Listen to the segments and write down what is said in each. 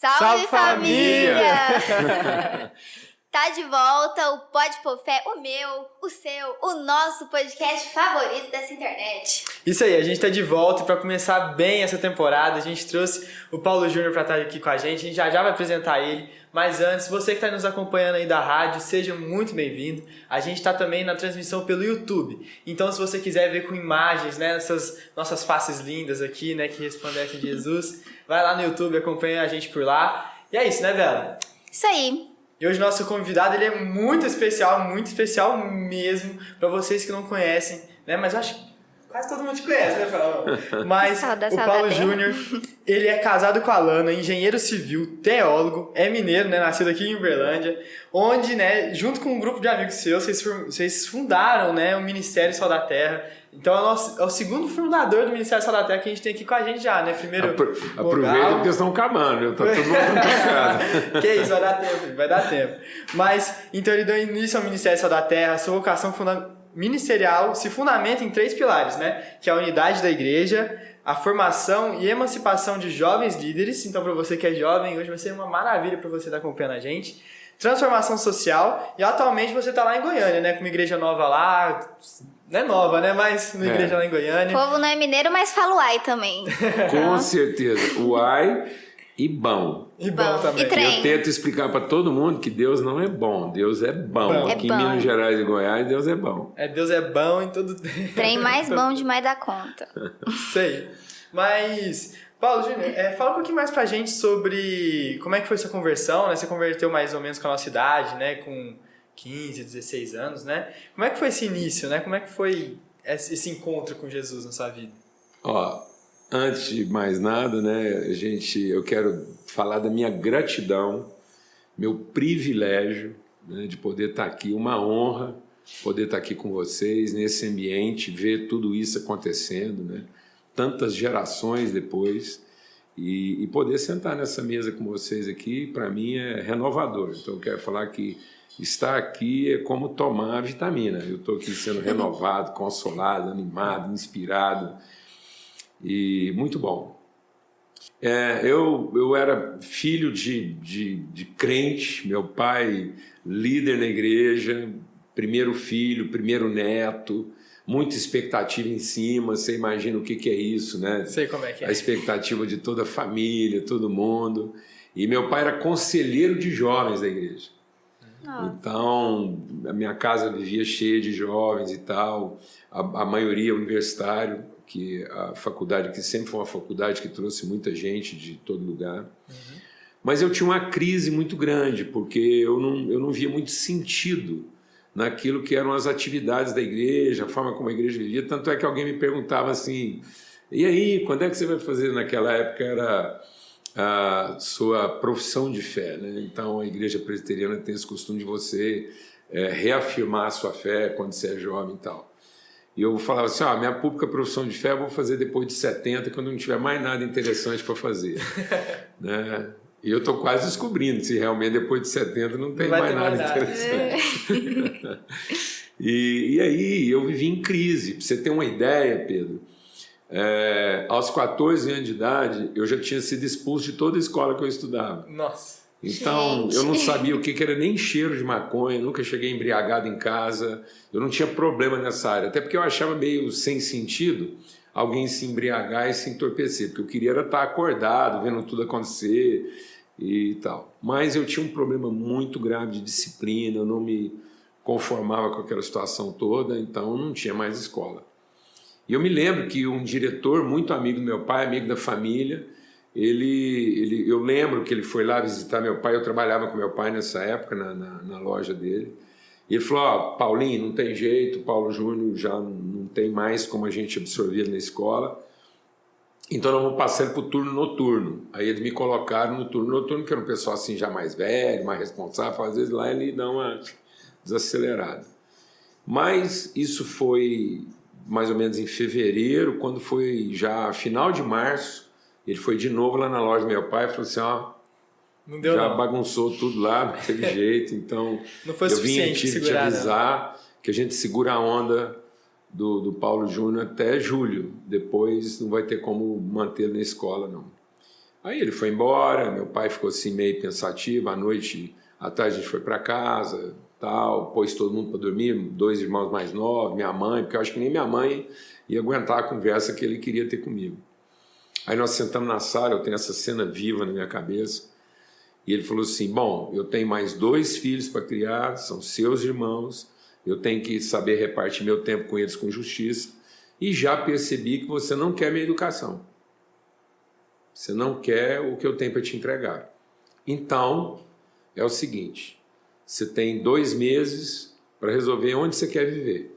Salve, Salve família! família! Tá de volta o Pode Pôr Fé, o meu, o seu, o nosso podcast favorito dessa internet. Isso aí, a gente tá de volta e para começar bem essa temporada, a gente trouxe o Paulo Júnior para estar aqui com a gente, a gente já já vai apresentar ele, mas antes, você que está nos acompanhando aí da rádio, seja muito bem-vindo. A gente está também na transmissão pelo YouTube. Então, se você quiser ver com imagens, né, essas nossas faces lindas aqui, né, que resplandecem Jesus, vai lá no YouTube, acompanha a gente por lá. E é isso, né, Bela? Isso aí. E hoje nosso convidado ele é muito especial, muito especial mesmo para vocês que não conhecem, né? Mas eu acho que quase todo mundo te conhece, né, Paulo? Mas o Paulo Júnior, ele é casado com a Lana, engenheiro civil, teólogo, é mineiro, né? Nascido aqui em Uberlândia, onde, né, junto com um grupo de amigos seus, vocês, fundaram, né, o Ministério Sol da Terra. Então é o, nosso, é o segundo fundador do Ministério Sol da Terra que a gente tem aqui com a gente já, né? Primeiro. Apro aproveita porque estão acabando, tá todo mundo casa. que isso, vai dar tempo, vai dar tempo. Mas, então ele deu início ao Ministério Sol da Terra, sua vocação ministerial se fundamenta em três pilares, né? Que é a unidade da igreja, a formação e emancipação de jovens líderes. Então, para você que é jovem, hoje vai ser uma maravilha para você estar acompanhando a gente transformação social e atualmente você está lá em Goiânia, né? Com uma igreja nova lá, não é nova, né? Mas uma é. igreja lá em Goiânia. O povo não é mineiro, mas fala uai também. Com certeza. Uai e bom. E bom, também. E trem. Eu tento explicar para todo mundo que Deus não é bom, Deus é bom. bom. Aqui é bom. em Minas Gerais e Goiás, Deus é bom. É, Deus é bom em todo Trem mais bom demais da conta. Sei. Mas Paulo Júnior, é, fala um pouquinho mais pra gente sobre como é que foi sua conversão, né? Você converteu mais ou menos com a nossa idade, né? Com 15, 16 anos, né? Como é que foi esse início, né? Como é que foi esse encontro com Jesus na sua vida? Ó, antes de mais nada, né, gente, eu quero falar da minha gratidão, meu privilégio né, de poder estar aqui, uma honra poder estar aqui com vocês nesse ambiente, ver tudo isso acontecendo, né? tantas gerações depois. E, e, poder sentar nessa mesa com vocês aqui, para mim, é renovador. Então, eu quero falar que estar aqui é como tomar vitamina. Eu estou aqui sendo renovado, consolado, animado, inspirado. E muito bom. É, eu, eu era filho de, de, de crente, meu pai, líder na igreja, primeiro filho, primeiro neto muita expectativa em cima, você imagina o que, que é isso, né? Sei como é que é. A expectativa de toda a família, todo mundo. E meu pai era conselheiro de jovens da igreja. Nossa. Então, a minha casa vivia cheia de jovens e tal, a, a maioria universitário, que a faculdade, que sempre foi uma faculdade que trouxe muita gente de todo lugar. Uhum. Mas eu tinha uma crise muito grande, porque eu não, eu não via muito sentido naquilo que eram as atividades da igreja, a forma como a igreja vivia. Tanto é que alguém me perguntava assim: e aí, quando é que você vai fazer? Naquela época era a sua profissão de fé, né? Então a igreja presbiteriana tem esse costume de você é, reafirmar a sua fé quando você é jovem e tal. E eu falava assim: ah, minha pública profissão de fé eu vou fazer depois de 70, quando não tiver mais nada interessante para fazer. né? E eu estou quase descobrindo se realmente depois de 70 não tem não mais nada interessante. É. e, e aí eu vivi em crise. Para você ter uma ideia, Pedro, é, aos 14 anos de idade eu já tinha sido expulso de toda a escola que eu estudava. Nossa. Então, Gente. eu não sabia o que era nem cheiro de maconha, nunca cheguei embriagado em casa, eu não tinha problema nessa área, até porque eu achava meio sem sentido alguém se embriagar e se entorpecer, porque eu queria era estar acordado, vendo tudo acontecer e tal. Mas eu tinha um problema muito grave de disciplina, eu não me conformava com aquela situação toda, então não tinha mais escola. E eu me lembro que um diretor muito amigo do meu pai, amigo da família, ele, ele, eu lembro que ele foi lá visitar meu pai, eu trabalhava com meu pai nessa época na, na, na loja dele, e ele falou, oh, Paulinho, não tem jeito, Paulo Júnior já não tem mais como a gente absorver na escola, então nós vamos passando para o turno noturno. Aí eles me colocaram no turno noturno, que era um pessoal assim já mais velho, mais responsável, às vezes lá ele dá uma desacelerada. Mas isso foi mais ou menos em fevereiro, quando foi já final de março, ele foi de novo lá na loja do meu pai e falou assim, ó, já não. bagunçou tudo lá, não teve jeito, então não eu vim aqui te avisar que a gente segura a onda do, do Paulo Júnior até julho. Depois não vai ter como mantê-lo na escola, não. Aí ele foi embora, meu pai ficou assim meio pensativo, à noite, à tarde a gente foi para casa, tal, pôs todo mundo para dormir, dois irmãos mais novos, minha mãe, porque eu acho que nem minha mãe ia aguentar a conversa que ele queria ter comigo. Aí nós sentamos na sala, eu tenho essa cena viva na minha cabeça, e ele falou assim: Bom, eu tenho mais dois filhos para criar, são seus irmãos, eu tenho que saber repartir meu tempo com eles com justiça, e já percebi que você não quer minha educação. Você não quer o que eu tenho para te entregar. Então, é o seguinte: você tem dois meses para resolver onde você quer viver.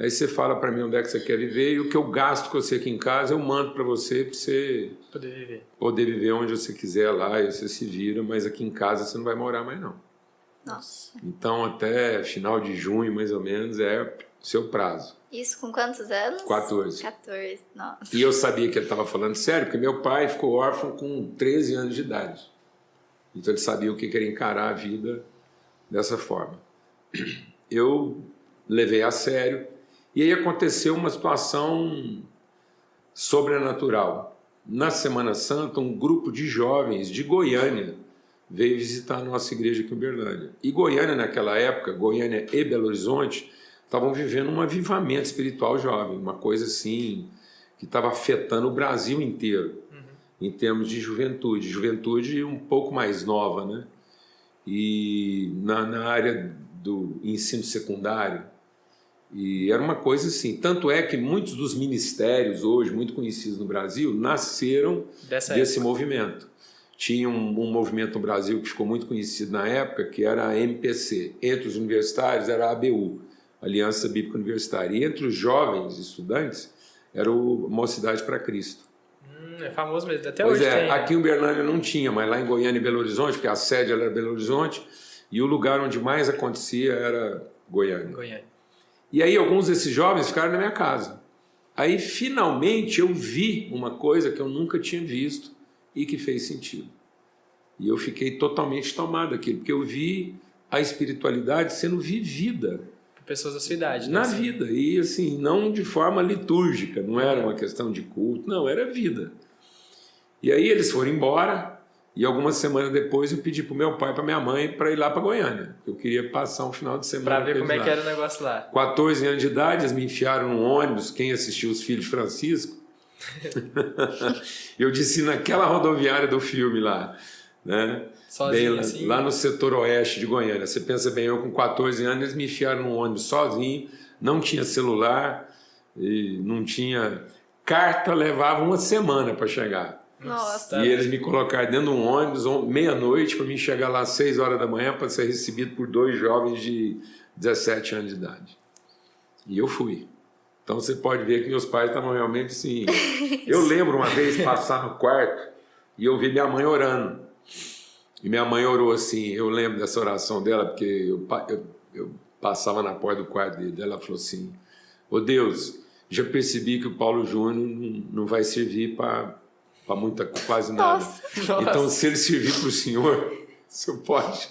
Aí você fala para mim onde é que você quer viver e o que eu gasto com você aqui em casa eu mando para você para você poder viver. Poder viver onde você quiser lá e você se vira, mas aqui em casa você não vai morar mais não. Nossa. Então até final de junho mais ou menos é seu prazo. Isso com quantos anos? 14. 14, nossa. E eu sabia que ele estava falando sério, porque meu pai ficou órfão com 13 anos de idade. Então ele sabia o que era encarar a vida dessa forma. Eu levei a sério e aí aconteceu uma situação sobrenatural. Na Semana Santa, um grupo de jovens de Goiânia veio visitar a nossa igreja aqui em Uberlândia. E Goiânia, naquela época, Goiânia e Belo Horizonte, estavam vivendo um avivamento espiritual jovem, uma coisa assim que estava afetando o Brasil inteiro, uhum. em termos de juventude. Juventude um pouco mais nova, né? E na, na área do ensino secundário, e era uma coisa assim. Tanto é que muitos dos ministérios hoje, muito conhecidos no Brasil, nasceram Dessa desse época. movimento. Tinha um, um, movimento no Brasil que ficou muito conhecido na época, que era a MPC. Entre os universitários era a ABU, Aliança Bíblica Universitária. E entre os jovens estudantes era o Mocidade para Cristo. Hum, é famoso mesmo, até pois hoje é, tem. Aqui em Uberlândia não tinha, mas lá em Goiânia e Belo Horizonte, porque a sede era Belo Horizonte, e o lugar onde mais acontecia era Goiânia. Goiânia. E aí alguns desses jovens ficaram na minha casa. Aí finalmente eu vi uma coisa que eu nunca tinha visto e que fez sentido. E eu fiquei totalmente tomado aqui, porque eu vi a espiritualidade sendo vivida por pessoas da sua idade, né? na vida e assim não de forma litúrgica, não era uma questão de culto, não era vida. E aí eles foram embora e algumas semanas depois eu pedi para meu pai e para minha mãe para ir lá para Goiânia. Eu queria passar um final de semana. Para ver como é lá. que era o negócio lá. 14 anos de idade, eles me enfiaram num ônibus. Quem assistiu Os Filhos de Francisco? eu disse naquela rodoviária do filme lá. Né? Sozinho, bem, assim? Lá no setor oeste de Goiânia. Você pensa bem, eu com 14 anos, eles me enfiaram num ônibus sozinho, não tinha celular, e não tinha. Carta levava uma semana para chegar. Nossa. E eles me colocaram dentro de um ônibus meia-noite para mim chegar lá às 6 horas da manhã para ser recebido por dois jovens de 17 anos de idade. E eu fui. Então você pode ver que meus pais estavam realmente assim. Eu lembro uma vez passar no quarto e eu vi minha mãe orando. E minha mãe orou assim. Eu lembro dessa oração dela, porque eu, eu, eu passava na porta do quarto dele. Ela falou assim: Ô oh Deus, já percebi que o Paulo Júnior não, não vai servir para para muita quase nada. Nossa. Então, se ele servir para o senhor, o senhor pode,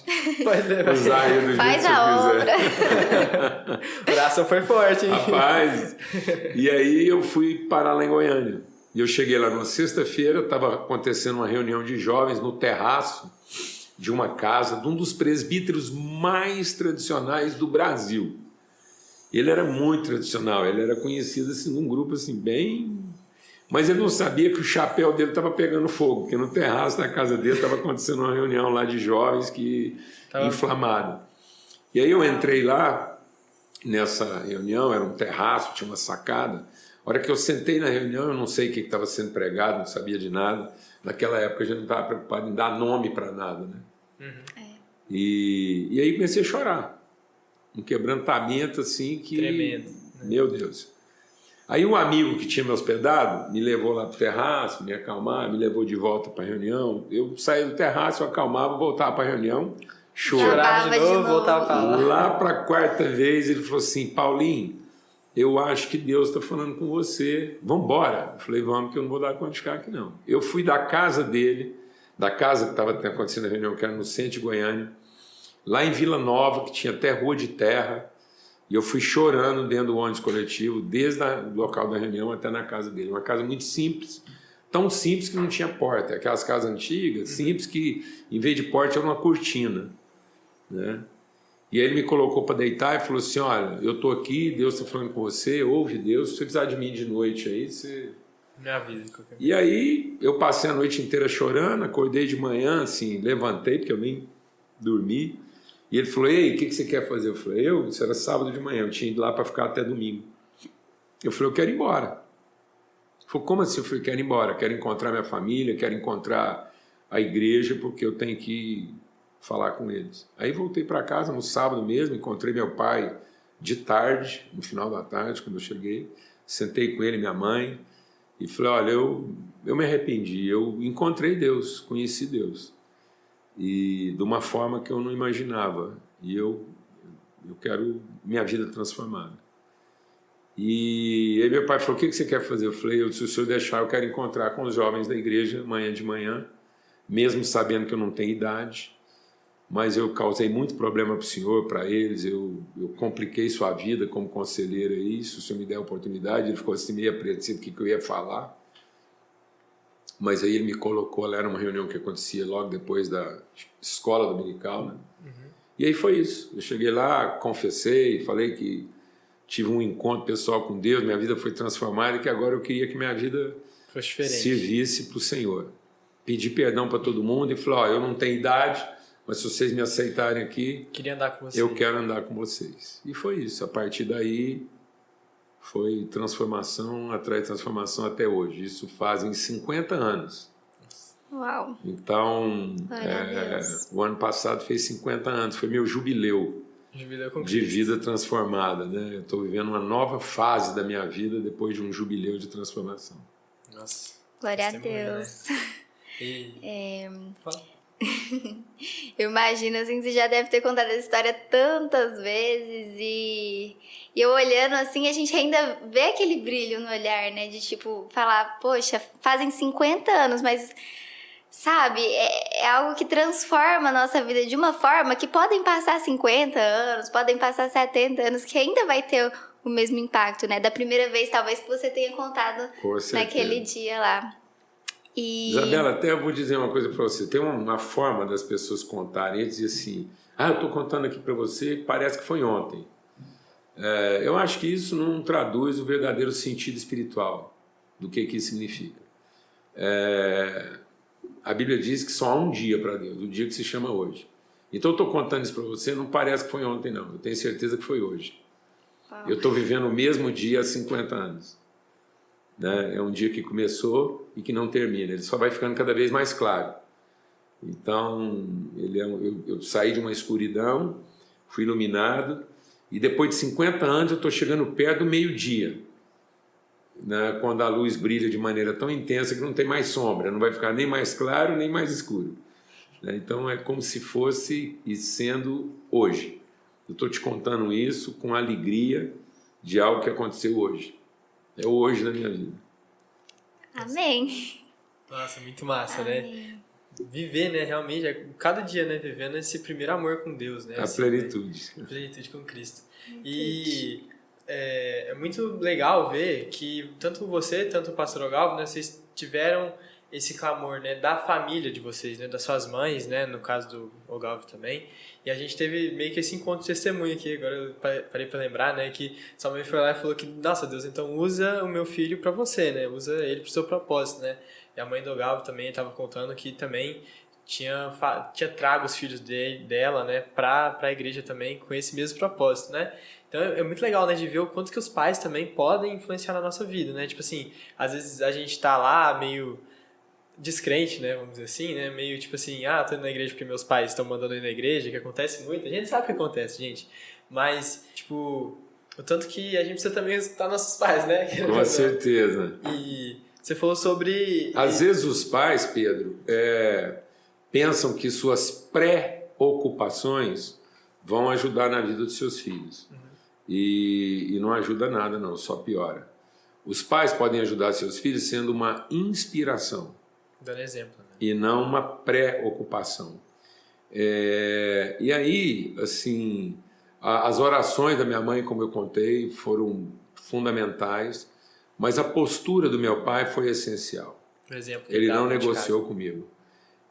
usar ele do Faz jeito a que quiser. o braço foi forte, hein? Rapaz, e aí eu fui parar lá em Goiânia. E eu cheguei lá numa sexta-feira, estava acontecendo uma reunião de jovens no terraço de uma casa de um dos presbíteros mais tradicionais do Brasil. Ele era muito tradicional, ele era conhecido assim num grupo assim bem mas ele não sabia que o chapéu dele estava pegando fogo, porque no terraço da casa dele estava acontecendo uma reunião lá de jovens que tava... inflamada. E aí eu entrei lá nessa reunião, era um terraço, tinha uma sacada. A hora que eu sentei na reunião, eu não sei o que estava sendo pregado, não sabia de nada. Naquela época a gente não estava preocupado em dar nome para nada, né? Uhum. É. E, e aí comecei a chorar. Um quebrantamento assim que. Tremendo. Né? Meu Deus. Aí um amigo que tinha me hospedado me levou lá para o terraço, me acalmar, me levou de volta para a reunião. Eu saía do terraço, eu acalmava, voltava para a reunião, chorava. Chorava de novo, voltava para lá. Lá para a quarta vez ele falou assim, Paulinho, eu acho que Deus está falando com você, vamos embora. Eu falei, vamos, que eu não vou dar conta de ficar aqui não. Eu fui da casa dele, da casa que estava acontecendo a reunião, que era no centro de Goiânia, lá em Vila Nova, que tinha até rua de terra, e eu fui chorando dentro do ônibus coletivo, desde o local da reunião até na casa dele. Uma casa muito simples, tão simples que não tinha porta. Aquelas casas antigas, uhum. simples, que em vez de porta era uma cortina. Né? E aí ele me colocou para deitar e falou assim: Olha, eu estou aqui, Deus está falando com você, ouve Deus, se você precisar de mim de noite aí, você. Me avisa. Qualquer... E aí eu passei a noite inteira chorando, acordei de manhã, assim, levantei, porque eu nem dormi. E ele falou: Ei, o que, que você quer fazer? Eu falei: Eu, isso era sábado de manhã, eu tinha ido lá para ficar até domingo. Eu falei: Eu quero ir embora. Ele falou: Como assim? Eu falei: Quero ir embora, quero encontrar minha família, quero encontrar a igreja, porque eu tenho que falar com eles. Aí voltei para casa no sábado mesmo, encontrei meu pai de tarde, no final da tarde, quando eu cheguei. Sentei com ele, minha mãe, e falei: Olha, eu, eu me arrependi, eu encontrei Deus, conheci Deus. E de uma forma que eu não imaginava. E eu, eu quero minha vida transformada. E aí meu pai falou: O que você quer fazer? Eu falei: Se o senhor deixar, eu quero encontrar com os jovens da igreja amanhã de manhã, mesmo sabendo que eu não tenho idade mas eu causei muito problema para o senhor, para eles, eu, eu compliquei sua vida como conselheiro aí, se o senhor me der a oportunidade, ele ficou assim meio apreensivo o que, que eu ia falar, mas aí ele me colocou, lá era uma reunião que acontecia logo depois da escola dominical, né? Uhum. E aí foi isso, eu cheguei lá, confessei, falei que tive um encontro pessoal com Deus, minha vida foi transformada e que agora eu queria que minha vida servisse para o Senhor. Pedi perdão para todo mundo e falei, ó, eu não tenho idade, mas se vocês me aceitarem aqui, Queria andar com vocês. eu quero andar com vocês. E foi isso. A partir daí foi transformação atrás de transformação até hoje. Isso fazem 50 anos. Uau! Então, é, o ano passado fez 50 anos, foi meu jubileu, jubileu de vida transformada. Né? Eu estou vivendo uma nova fase da minha vida depois de um jubileu de transformação. Nossa! Glória a né? Deus! Né? E... É... eu imagino assim, você já deve ter contado essa história tantas vezes e, e eu olhando assim, a gente ainda vê aquele brilho no olhar, né? De tipo, falar, poxa, fazem 50 anos, mas sabe, é, é algo que transforma a nossa vida de uma forma que podem passar 50 anos, podem passar 70 anos, que ainda vai ter o mesmo impacto, né? Da primeira vez, talvez, que você tenha contado naquele dia lá. E... Isabela, até eu vou dizer uma coisa para você. Tem uma, forma das pessoas contarem. Eles dizem assim: Ah, eu estou contando aqui para você, parece que foi ontem. É, eu acho que isso não traduz o verdadeiro sentido espiritual do que, que isso significa. É, a Bíblia diz que só há um dia para Deus, o dia que se chama hoje. Então eu estou contando isso para você, não parece que foi ontem, não. Eu tenho certeza que foi hoje. Eu estou vivendo o mesmo dia há 50 anos. Né? É um dia que começou e que não termina. Ele só vai ficando cada vez mais claro. Então, ele é eu, eu, saí de uma escuridão, fui iluminado, e depois de 50 anos eu estou chegando perto do meio-dia, né, quando a luz brilha de maneira tão intensa que não tem mais sombra, não vai ficar nem mais claro nem mais escuro. Né? Então é como se fosse e sendo hoje. Eu estou te contando isso com alegria de algo que aconteceu hoje. É hoje na minha vida. Amém. Nossa, muito massa, né? Amém. né? Viver, né, realmente, é cada dia, né, vivendo esse primeiro amor com Deus, né? A assim, plenitude. Né? A plenitude com Cristo. E é, é, muito legal ver que tanto você, tanto o pastor Ogalvo, né, vocês tiveram esse clamor, né, da família de vocês, né, das suas mães, né, no caso do Ogalvo também, e a gente teve meio que esse encontro de testemunho aqui, agora eu parei para lembrar, né, que sua mãe foi lá e falou que, nossa Deus, então usa o meu filho para você, né, usa ele para seu propósito, né. E a mãe do Galo também estava contando que também tinha, tinha trago os filhos de, dela, né, para a igreja também com esse mesmo propósito, né. Então é muito legal, né, de ver o quanto que os pais também podem influenciar na nossa vida, né, tipo assim, às vezes a gente está lá meio descrente, né, vamos dizer assim, né, meio tipo assim, ah, tô indo na igreja porque meus pais estão mandando ir na igreja, que acontece muito, a gente sabe que acontece, gente, mas, tipo, o tanto que a gente precisa também escutar nossos pais, né? Com certeza. E você falou sobre... Às vezes os pais, Pedro, é, pensam que suas pré-ocupações vão ajudar na vida dos seus filhos. Uhum. E, e não ajuda nada, não, só piora. Os pais podem ajudar seus filhos sendo uma inspiração. Dando exemplo. Né? E não uma pré-ocupação. É, e aí, assim, a, as orações da minha mãe, como eu contei, foram fundamentais, mas a postura do meu pai foi essencial. exemplo, ele não negociou comigo.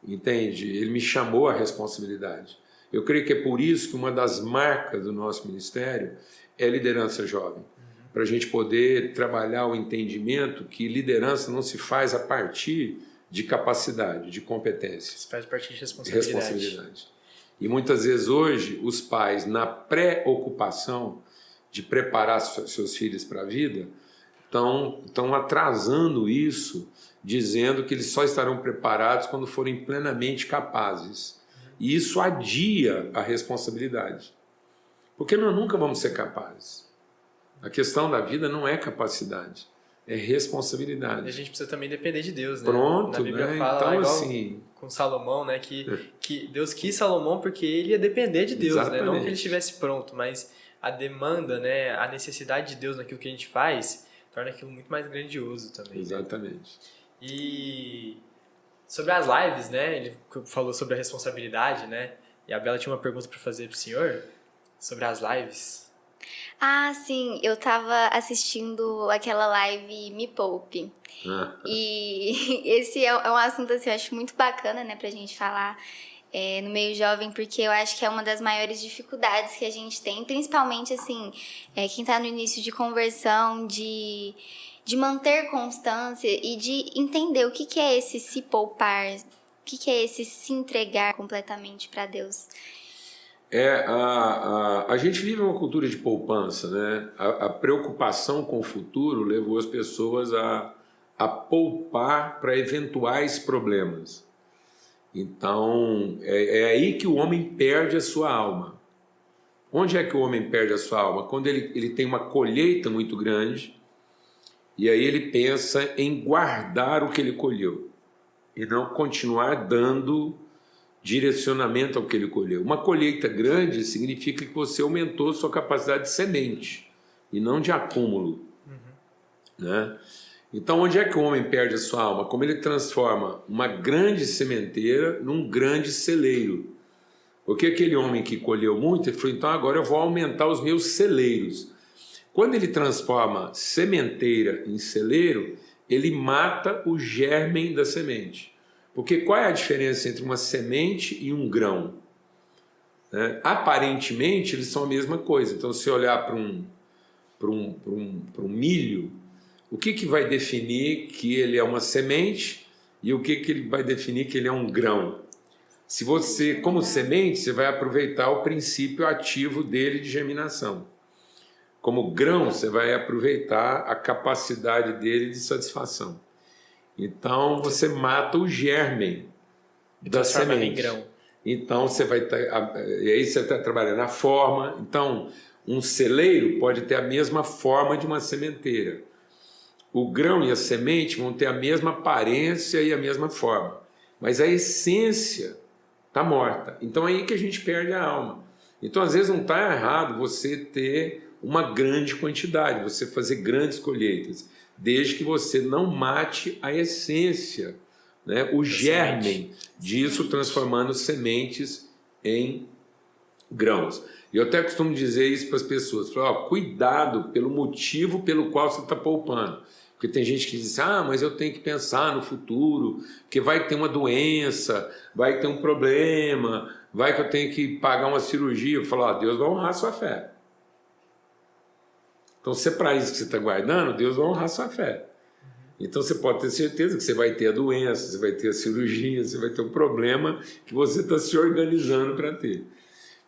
Entende? Ele me chamou à responsabilidade. Eu creio que é por isso que uma das marcas do nosso ministério é liderança jovem. Uhum. Para a gente poder trabalhar o entendimento que liderança não se faz a partir de capacidade, de competência. Se faz a partir de responsabilidade. responsabilidade. E muitas vezes hoje os pais, na preocupação de preparar seus filhos para a vida, estão, estão atrasando isso, dizendo que eles só estarão preparados quando forem plenamente capazes. E isso adia a responsabilidade. Porque nós nunca vamos ser capazes. A questão da vida não é capacidade, é responsabilidade. E a gente precisa também depender de Deus, né? Pronto, né? fala então, assim... com Salomão, né? Que, é. que Deus quis Salomão porque ele ia depender de Deus, Exatamente. né? Não que ele estivesse pronto, mas a demanda, né? A necessidade de Deus naquilo que a gente faz torna aquilo muito mais grandioso também. Né? Exatamente. Né? E sobre as lives, né? Ele falou sobre a responsabilidade, né? E a Bela tinha uma pergunta para fazer para o senhor sobre as lives. Ah, sim, eu tava assistindo aquela live Me Poupe. E esse é um assunto assim, eu acho muito bacana, né, pra gente falar é, no meio jovem, porque eu acho que é uma das maiores dificuldades que a gente tem, principalmente assim, é, quem tá no início de conversão, de, de manter constância e de entender o que, que é esse se poupar, o que, que é esse se entregar completamente para Deus. É, a, a, a gente vive uma cultura de poupança, né? A, a preocupação com o futuro levou as pessoas a, a poupar para eventuais problemas. Então, é, é aí que o homem perde a sua alma. Onde é que o homem perde a sua alma? Quando ele, ele tem uma colheita muito grande e aí ele pensa em guardar o que ele colheu e não continuar dando direcionamento ao que ele colheu. Uma colheita grande significa que você aumentou sua capacidade de semente e não de acúmulo. Uhum. Né? Então, onde é que o homem perde a sua alma? Como ele transforma uma grande sementeira num grande celeiro. Porque aquele homem que colheu muito, ele falou: então agora eu vou aumentar os meus celeiros. Quando ele transforma sementeira em celeiro, ele mata o germen da semente. Porque qual é a diferença entre uma semente e um grão? Né? Aparentemente, eles são a mesma coisa. Então, se olhar para um, para um, para um, para um milho, o que, que vai definir que ele é uma semente e o que, que ele vai definir que ele é um grão? Se você, como semente, você vai aproveitar o princípio ativo dele de germinação. Como grão, você vai aproveitar a capacidade dele de satisfação. Então você mata o germen da semente. Então você vai tá, e aí você está trabalhando a forma. Então um celeiro pode ter a mesma forma de uma sementeira. O grão e a semente vão ter a mesma aparência e a mesma forma, mas a essência está morta. Então é aí que a gente perde a alma. Então às vezes não está errado você ter uma grande quantidade, você fazer grandes colheitas desde que você não mate a essência, né, o germen disso, transformando sementes em grãos. E eu até costumo dizer isso para as pessoas: ó, cuidado pelo motivo pelo qual você está poupando. Porque tem gente que diz, ah, mas eu tenho que pensar no futuro, que vai ter uma doença, vai ter um problema, vai que eu tenho que pagar uma cirurgia. Eu falo, ah, Deus vai honrar a sua fé. Então, se é para isso que você está guardando, Deus vai honrar sua fé. Então você pode ter certeza que você vai ter a doença, você vai ter a cirurgia, você vai ter um problema que você está se organizando para ter.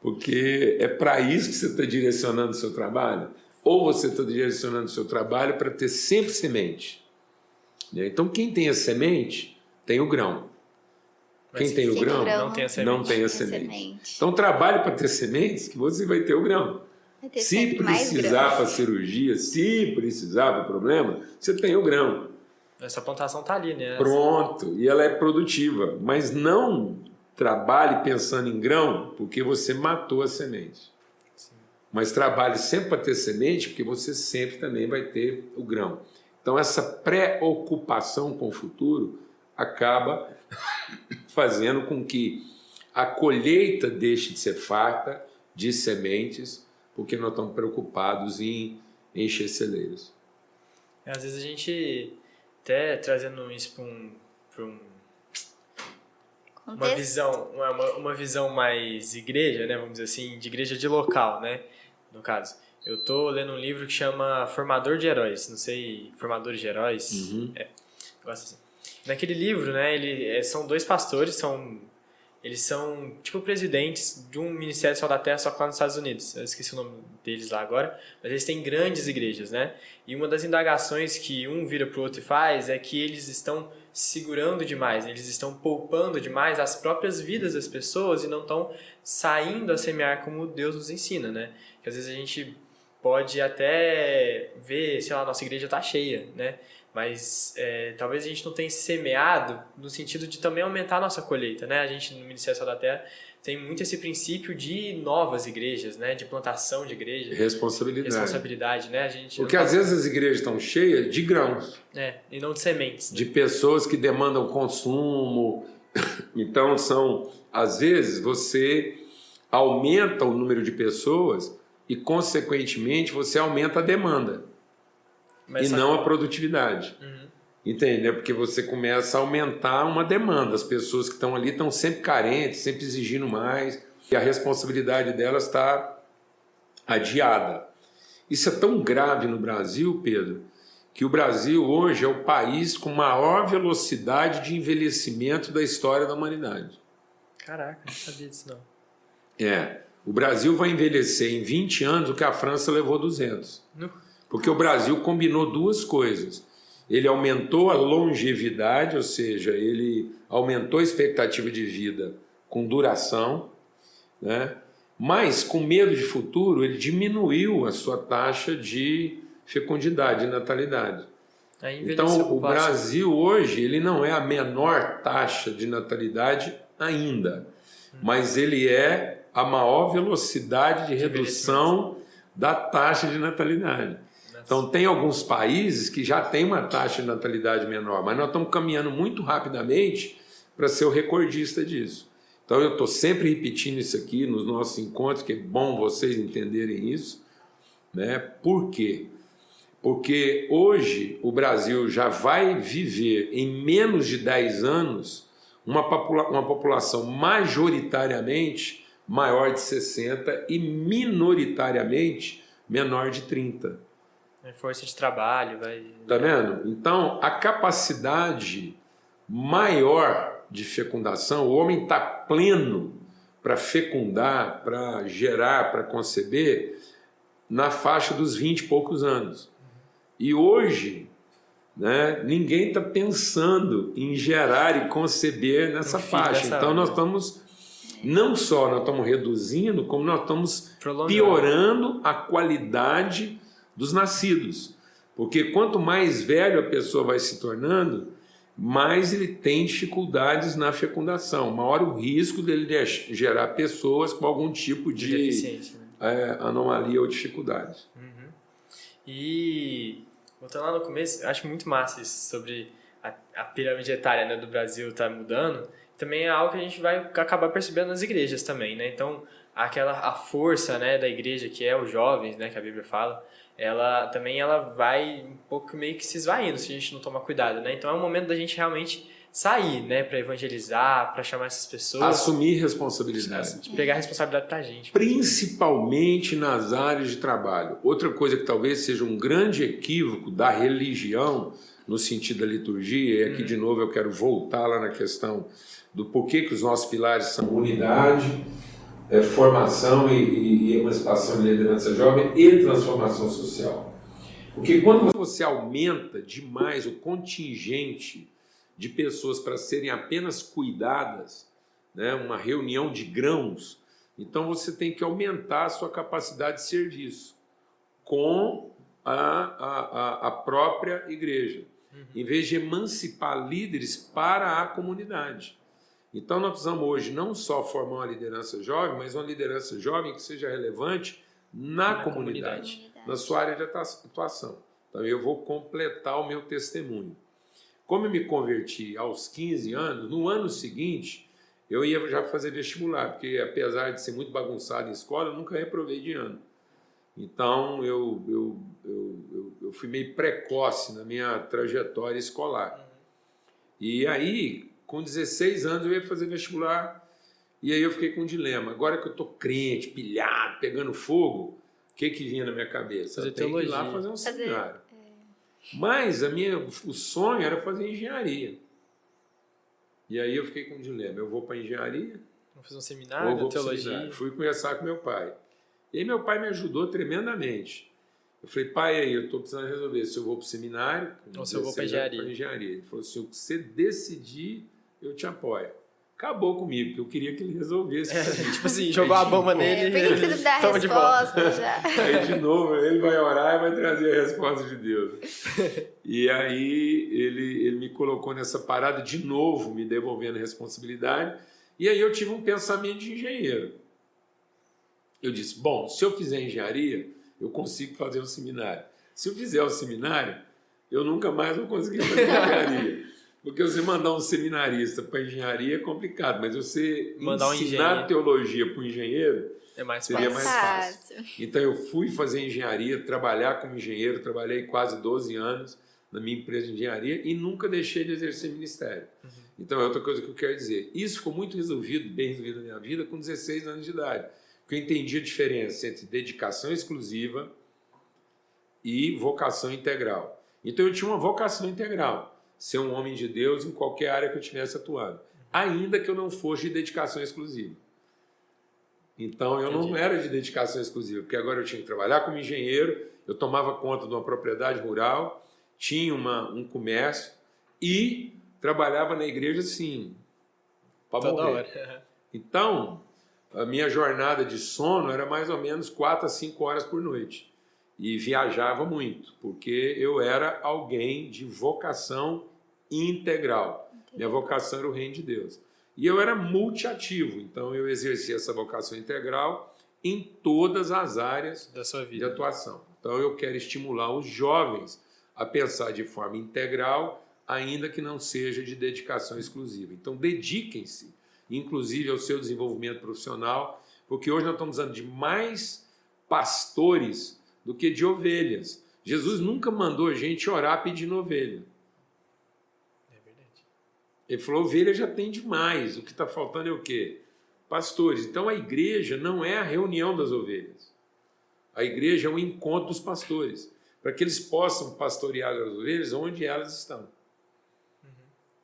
Porque é para isso que você está direcionando o seu trabalho. Ou você está direcionando o seu trabalho para ter sempre semente. Né? Então quem tem a semente tem o grão. Quem tem o grão, grão, não tem a semente. Não tem a semente. semente. Então trabalhe para ter sementes que você vai ter o grão. Se precisar para cirurgia, se precisar para problema, você tem o grão. Essa plantação está ali, né? Pronto, e ela é produtiva. Mas não trabalhe pensando em grão, porque você matou a semente. Sim. Mas trabalhe sempre para ter semente, porque você sempre também vai ter o grão. Então, essa preocupação com o futuro acaba fazendo com que a colheita deixe de ser farta de sementes porque nós estamos preocupados em encher celeiros. Às vezes a gente até trazendo isso para um, um uma visão uma, uma visão mais igreja, né, vamos dizer assim, de igreja de local, né, no caso. Eu tô lendo um livro que chama Formador de Heróis, não sei, Formadores de Heróis, uhum. é, gosto assim. Naquele livro, né, ele é, são dois pastores, são eles são tipo presidentes de um ministério só da terra só que lá nos Estados Unidos. Eu esqueci o nome deles lá agora, mas eles têm grandes igrejas, né? E uma das indagações que um vira pro outro e faz é que eles estão segurando demais, eles estão poupando demais as próprias vidas das pessoas e não estão saindo a semear como Deus nos ensina, né? Que às vezes a gente pode até ver, sei lá, nossa igreja tá cheia, né? Mas é, talvez a gente não tenha semeado no sentido de também aumentar a nossa colheita, né? A gente no Ministério Sal da Terra tem muito esse princípio de novas igrejas, né? De plantação de igrejas. Responsabilidade. Responsabilidade, né? A gente Porque às vezes as igrejas estão cheias de grãos. É, e não de sementes. Né? De pessoas que demandam consumo. Então são, às vezes, você aumenta o número de pessoas e, consequentemente, você aumenta a demanda. Mas e não a produtividade. Uhum. Entende? Porque você começa a aumentar uma demanda. As pessoas que estão ali estão sempre carentes, sempre exigindo mais, e a responsabilidade delas está adiada. Isso é tão grave no Brasil, Pedro, que o Brasil hoje é o país com maior velocidade de envelhecimento da história da humanidade. Caraca, não sabia disso não. É. O Brasil vai envelhecer em 20 anos o que a França levou 200. No. Porque o Brasil combinou duas coisas. Ele aumentou a longevidade, ou seja, ele aumentou a expectativa de vida com duração, né? mas com medo de futuro, ele diminuiu a sua taxa de fecundidade, de natalidade. Então, o Brasil hoje ele não é a menor taxa de natalidade ainda, hum. mas ele é a maior velocidade de redução da taxa de natalidade. Então, tem alguns países que já têm uma taxa de natalidade menor, mas nós estamos caminhando muito rapidamente para ser o recordista disso. Então, eu estou sempre repetindo isso aqui nos nossos encontros, que é bom vocês entenderem isso. Né? Por quê? Porque hoje o Brasil já vai viver em menos de 10 anos uma, popula uma população majoritariamente maior de 60 e minoritariamente menor de 30. É força de trabalho, vai. Tá vendo? Então, a capacidade maior de fecundação, o homem está pleno para fecundar, para gerar, para conceber, na faixa dos 20 e poucos anos. E hoje, né, ninguém está pensando em gerar e conceber nessa faixa. Então, nós estamos, não só nós estamos reduzindo, como nós estamos piorando a qualidade dos nascidos. Porque quanto mais velho a pessoa vai se tornando, mais ele tem dificuldades na fecundação, maior o risco dele gerar pessoas com algum tipo de, de né? é, anomalia ou dificuldade. Uhum. E voltando lá no começo, acho muito massa isso sobre a, a pirâmide etária né, do Brasil estar tá mudando. Também é algo que a gente vai acabar percebendo nas igrejas também, né? Então, aquela a força, né, da igreja que é os jovens, né, que a Bíblia fala, ela também ela vai um pouco meio que se esvaindo se a gente não tomar cuidado, né? Então é um momento da gente realmente sair, né, para evangelizar, para chamar essas pessoas, assumir responsabilidade, pegar a responsabilidade pra gente, principalmente nas áreas de trabalho. Outra coisa que talvez seja um grande equívoco da religião no sentido da liturgia, e aqui hum. de novo eu quero voltar lá na questão do porquê que os nossos pilares são unidade, é, formação e, e, e emancipação e liderança jovem e transformação social. Porque quando você aumenta demais o contingente de pessoas para serem apenas cuidadas, né, uma reunião de grãos, então você tem que aumentar a sua capacidade de serviço com a, a, a própria igreja, uhum. em vez de emancipar líderes para a comunidade. Então nós precisamos hoje não só formar uma liderança jovem, mas uma liderança jovem que seja relevante na, na comunidade, comunidade, na sua área de atuação. Então eu vou completar o meu testemunho. Como eu me converti aos 15 anos, no ano seguinte eu ia já fazer vestibular, porque apesar de ser muito bagunçado em escola, eu nunca reprovei de ano. Então eu, eu, eu, eu, fui meio precoce na minha trajetória escolar. Uhum. E aí, com 16 anos, eu ia fazer vestibular. E aí eu fiquei com um dilema. Agora que eu tô crente, pilhado, pegando fogo, o que que vinha na minha cabeça? Fazer eu tenho que ir lá fazer um fazer, seminário. É... Mas a minha, o sonho era fazer engenharia. E aí eu fiquei com um dilema. Eu vou para engenharia? Vou fazer um seminário, ou vou teologia? Seminário. Fui conversar com meu pai. E aí meu pai me ajudou tremendamente. Eu falei, pai, aí eu estou precisando resolver se eu vou para o seminário ou se eu vou para engenharia. engenharia. Ele falou assim, o que você decidir, eu te apoio. Acabou comigo, porque eu queria que ele resolvesse. É, tipo assim, jogou a bomba nele. É, por que você não dá a resposta já? Aí de novo, ele vai orar e vai trazer a resposta de Deus. E aí ele, ele me colocou nessa parada de novo, me devolvendo a responsabilidade. E aí eu tive um pensamento de engenheiro. Eu disse, bom, se eu fizer engenharia, eu consigo fazer um seminário. Se eu fizer o um seminário, eu nunca mais vou conseguir fazer engenharia. Porque você mandar um seminarista para engenharia é complicado, mas você mandar ensinar um teologia para um engenheiro é mais seria fácil. mais fácil. Então eu fui fazer engenharia, trabalhar como engenheiro, trabalhei quase 12 anos na minha empresa de engenharia e nunca deixei de exercer ministério. Uhum. Então é outra coisa que eu quero dizer. Isso ficou muito resolvido, bem resolvido na minha vida com 16 anos de idade que eu entendi a diferença entre dedicação exclusiva e vocação integral. Então eu tinha uma vocação integral, ser um homem de Deus em qualquer área que eu estivesse atuando, ainda que eu não fosse de dedicação exclusiva. Então eu Entendi. não era de dedicação exclusiva, porque agora eu tinha que trabalhar como engenheiro, eu tomava conta de uma propriedade rural, tinha uma, um comércio e trabalhava na igreja sim, para morrer. Então, a minha jornada de sono era mais ou menos 4 a 5 horas por noite. E viajava muito, porque eu era alguém de vocação integral. Minha vocação era o reino de Deus. E eu era multiativo, então eu exercia essa vocação integral em todas as áreas da sua vida de atuação. Então eu quero estimular os jovens a pensar de forma integral, ainda que não seja de dedicação exclusiva. Então dediquem-se inclusive ao seu desenvolvimento profissional, porque hoje nós estamos usando de mais pastores do que de ovelhas. Jesus nunca mandou a gente orar pedindo ovelha. Ele falou: ovelha já tem demais, o que está faltando é o quê? Pastores. Então a igreja não é a reunião das ovelhas. A igreja é o encontro dos pastores, para que eles possam pastorear as ovelhas onde elas estão. Uhum.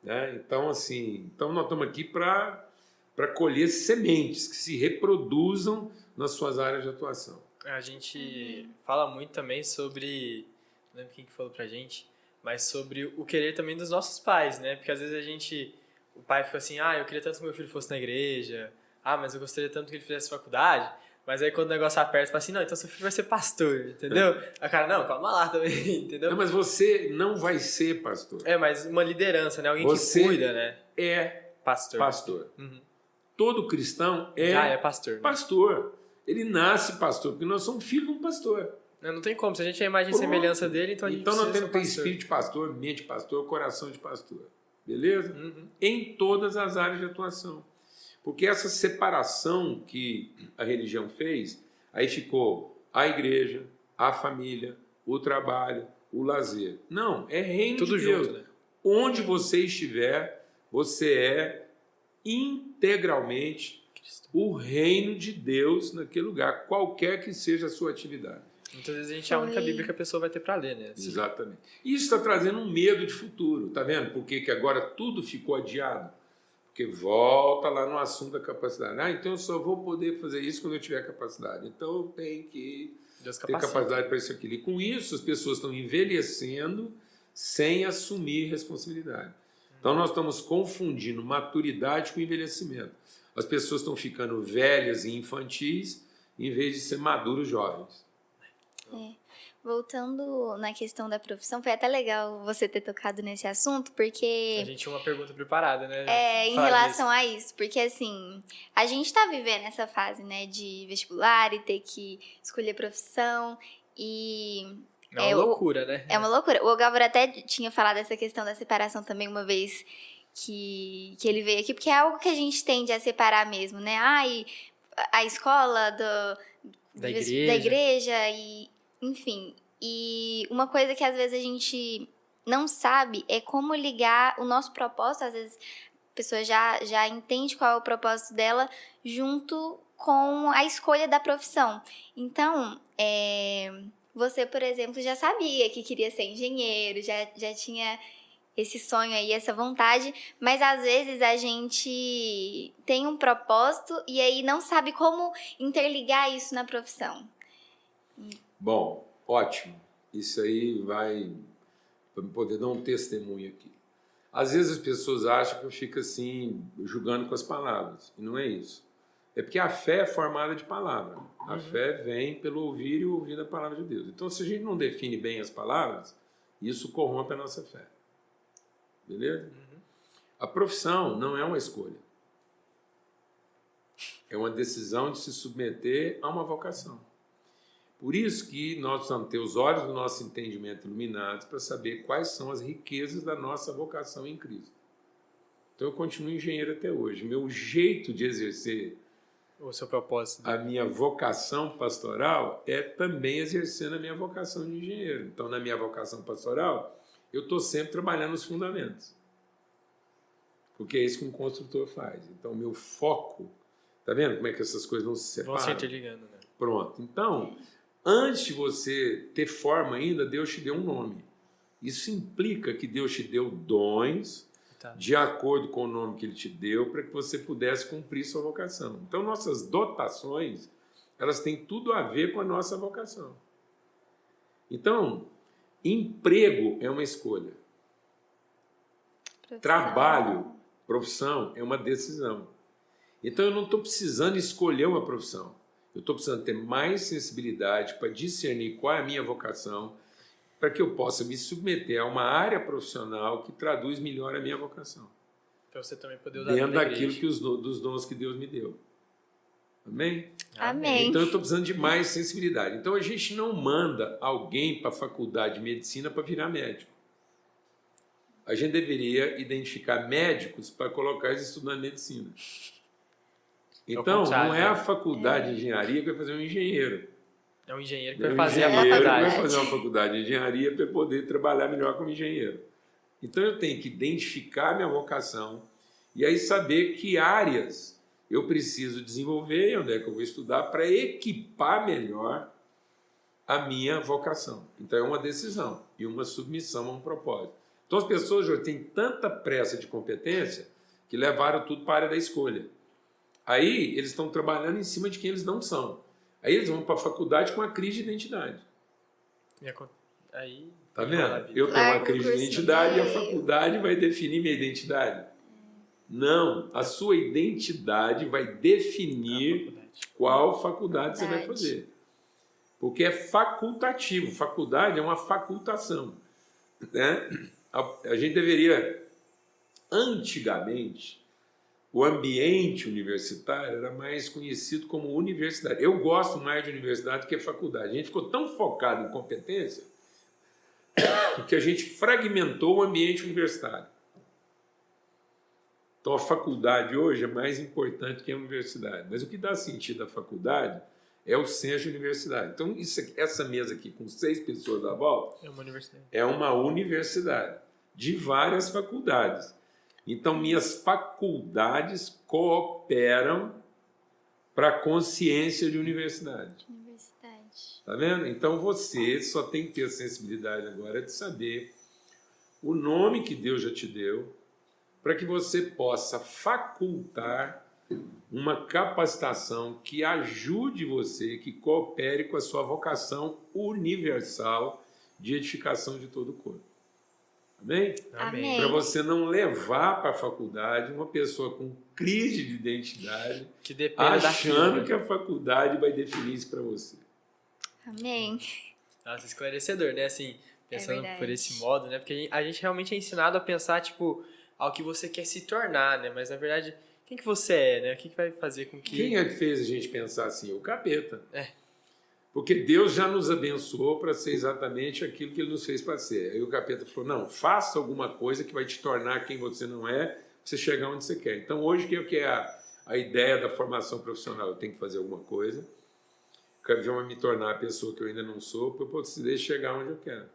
Né? Então, assim, então nós estamos aqui para para colher sementes que se reproduzam nas suas áreas de atuação. A gente fala muito também sobre, não lembro quem que falou pra gente, mas sobre o querer também dos nossos pais, né? Porque às vezes a gente, o pai fica assim, ah, eu queria tanto que meu filho fosse na igreja, ah, mas eu gostaria tanto que ele fizesse faculdade, mas aí quando o negócio aperta, fala assim, não, então seu filho vai ser pastor, entendeu? É. A cara, não, calma lá também, entendeu? Não, mas você não vai ser pastor. É, mas uma liderança, né? Alguém você que cuida, né? é pastor. pastor. Uhum todo cristão é, Já é pastor. Né? Pastor. Ele nasce pastor, porque nós somos filhos de um pastor. Não tem como, se a gente é a imagem e semelhança dele, então a gente Então nós temos que ter espírito de pastor, mente de pastor, coração de pastor. Beleza? Uhum. Em todas as áreas de atuação. Porque essa separação que a religião fez, aí ficou a igreja, a família, o trabalho, o lazer. Não, é reino Tudo de Deus. Junto, né? Onde você estiver, você é integralmente o reino de Deus naquele lugar, qualquer que seja a sua atividade. Muitas vezes a gente é a única Bíblia que a pessoa vai ter para ler, né? Assim. Exatamente. Isso está trazendo um medo de futuro, tá vendo? Porque que agora tudo ficou adiado. Porque volta lá no assunto da capacidade. Ah, então eu só vou poder fazer isso quando eu tiver capacidade. Então eu tenho que Deus ter capacidade para isso aqui. E com isso as pessoas estão envelhecendo sem assumir responsabilidade. Então nós estamos confundindo maturidade com envelhecimento. As pessoas estão ficando velhas e infantis em vez de ser maduros jovens. É. Voltando na questão da profissão, foi até legal você ter tocado nesse assunto, porque. A gente tinha uma pergunta preparada, né? É, em relação a isso, porque assim, a gente tá vivendo essa fase, né, de vestibular e ter que escolher profissão, e é uma é, loucura, o, né? É uma loucura. O Gávora até tinha falado essa questão da separação também uma vez que, que ele veio aqui, porque é algo que a gente tende a separar mesmo, né? Ai, a escola do, da, igreja. da igreja e, enfim, E uma coisa que às vezes a gente não sabe é como ligar o nosso propósito, às vezes a pessoa já, já entende qual é o propósito dela, junto com a escolha da profissão. Então, é, você, por exemplo, já sabia que queria ser engenheiro, já, já tinha esse sonho aí, essa vontade, mas às vezes a gente tem um propósito e aí não sabe como interligar isso na profissão. Bom, ótimo. Isso aí vai para poder dar um testemunho aqui. Às vezes as pessoas acham que eu fico assim, julgando com as palavras, e não é isso. É porque a fé é formada de palavra. A uhum. fé vem pelo ouvir e ouvir a palavra de Deus. Então, se a gente não define bem as palavras, isso corrompe a nossa fé. Beleza? Uhum. A profissão não é uma escolha. É uma decisão de se submeter a uma vocação. Por isso que nós precisamos ter os olhos do nosso entendimento iluminados para saber quais são as riquezas da nossa vocação em Cristo. Então eu continuo engenheiro até hoje. Meu jeito de exercer o seu propósito. A minha vocação pastoral é também exercendo a minha vocação de engenheiro. Então, na minha vocação pastoral, eu estou sempre trabalhando os fundamentos. Porque é isso que um construtor faz. Então, meu foco. Tá vendo como é que essas coisas não se separam? Vão se interligando, né? Pronto. Então, antes de você ter forma ainda, Deus te deu um nome. Isso implica que Deus te deu dons Tá. de acordo com o nome que ele te deu, para que você pudesse cumprir sua vocação. Então, nossas dotações, elas têm tudo a ver com a nossa vocação. Então, emprego é uma escolha. Profissão. Trabalho, profissão, é uma decisão. Então, eu não estou precisando escolher uma profissão. Eu estou precisando ter mais sensibilidade para discernir qual é a minha vocação para que eu possa me submeter a uma área profissional que traduz melhor a minha vocação. Para você também poder usar dentro daquilo que os dos dons que Deus me deu. Amém? Amém. Então eu estou precisando de mais sensibilidade. Então a gente não manda alguém para a faculdade de medicina para virar médico. A gente deveria identificar médicos para colocar eles estudando medicina. Então, não é a né? faculdade de engenharia que vai fazer um engenheiro. É um engenheiro que vai fazer a faculdade. vai fazer uma faculdade de engenharia para poder trabalhar melhor como engenheiro. Então eu tenho que identificar minha vocação e aí saber que áreas eu preciso desenvolver e onde é que eu vou estudar para equipar melhor a minha vocação. Então é uma decisão e uma submissão a um propósito. Então as pessoas já têm tanta pressa de competência que levaram tudo para a área da escolha. Aí eles estão trabalhando em cima de quem eles não são. Aí eles vão para a faculdade com uma crise de identidade. E aí. Tá vendo? Eu tenho uma crise de identidade e a faculdade vai definir minha identidade. Não, a sua identidade vai definir faculdade. qual faculdade você vai fazer. Porque é facultativo. Faculdade é uma facultação. Né? A, a gente deveria, antigamente, o ambiente universitário era mais conhecido como universidade. Eu gosto mais de universidade do que faculdade. A gente ficou tão focado em competência que a gente fragmentou o ambiente universitário. Então a faculdade hoje é mais importante que a universidade. Mas o que dá sentido à faculdade é o centro de universidade. Então isso, essa mesa aqui com seis pessoas à volta é uma universidade. É uma universidade de várias faculdades. Então, minhas faculdades cooperam para a consciência de universidade. Universidade. Tá vendo? Então, você só tem que ter a sensibilidade agora de saber o nome que Deus já te deu, para que você possa facultar uma capacitação que ajude você, que coopere com a sua vocação universal de edificação de todo o corpo. Amém? Amém. Para você não levar para a faculdade uma pessoa com crise de identidade, que achando que a faculdade vai definir isso para você. Amém. Nossa, esclarecedor, né? Assim, pensando é por esse modo, né? Porque a gente realmente é ensinado a pensar, tipo, ao que você quer se tornar, né? Mas na verdade, quem que você é, né? O que, que vai fazer com que. Quem é que fez a gente pensar assim? O capeta. É. Porque Deus já nos abençoou para ser exatamente aquilo que Ele nos fez para ser. Aí o capeta falou: não, faça alguma coisa que vai te tornar quem você não é, para você chegar onde você quer. Então, hoje, o que é a, a ideia da formação profissional? Eu tenho que fazer alguma coisa, quero ver me tornar a pessoa que eu ainda não sou para eu poder chegar onde eu quero.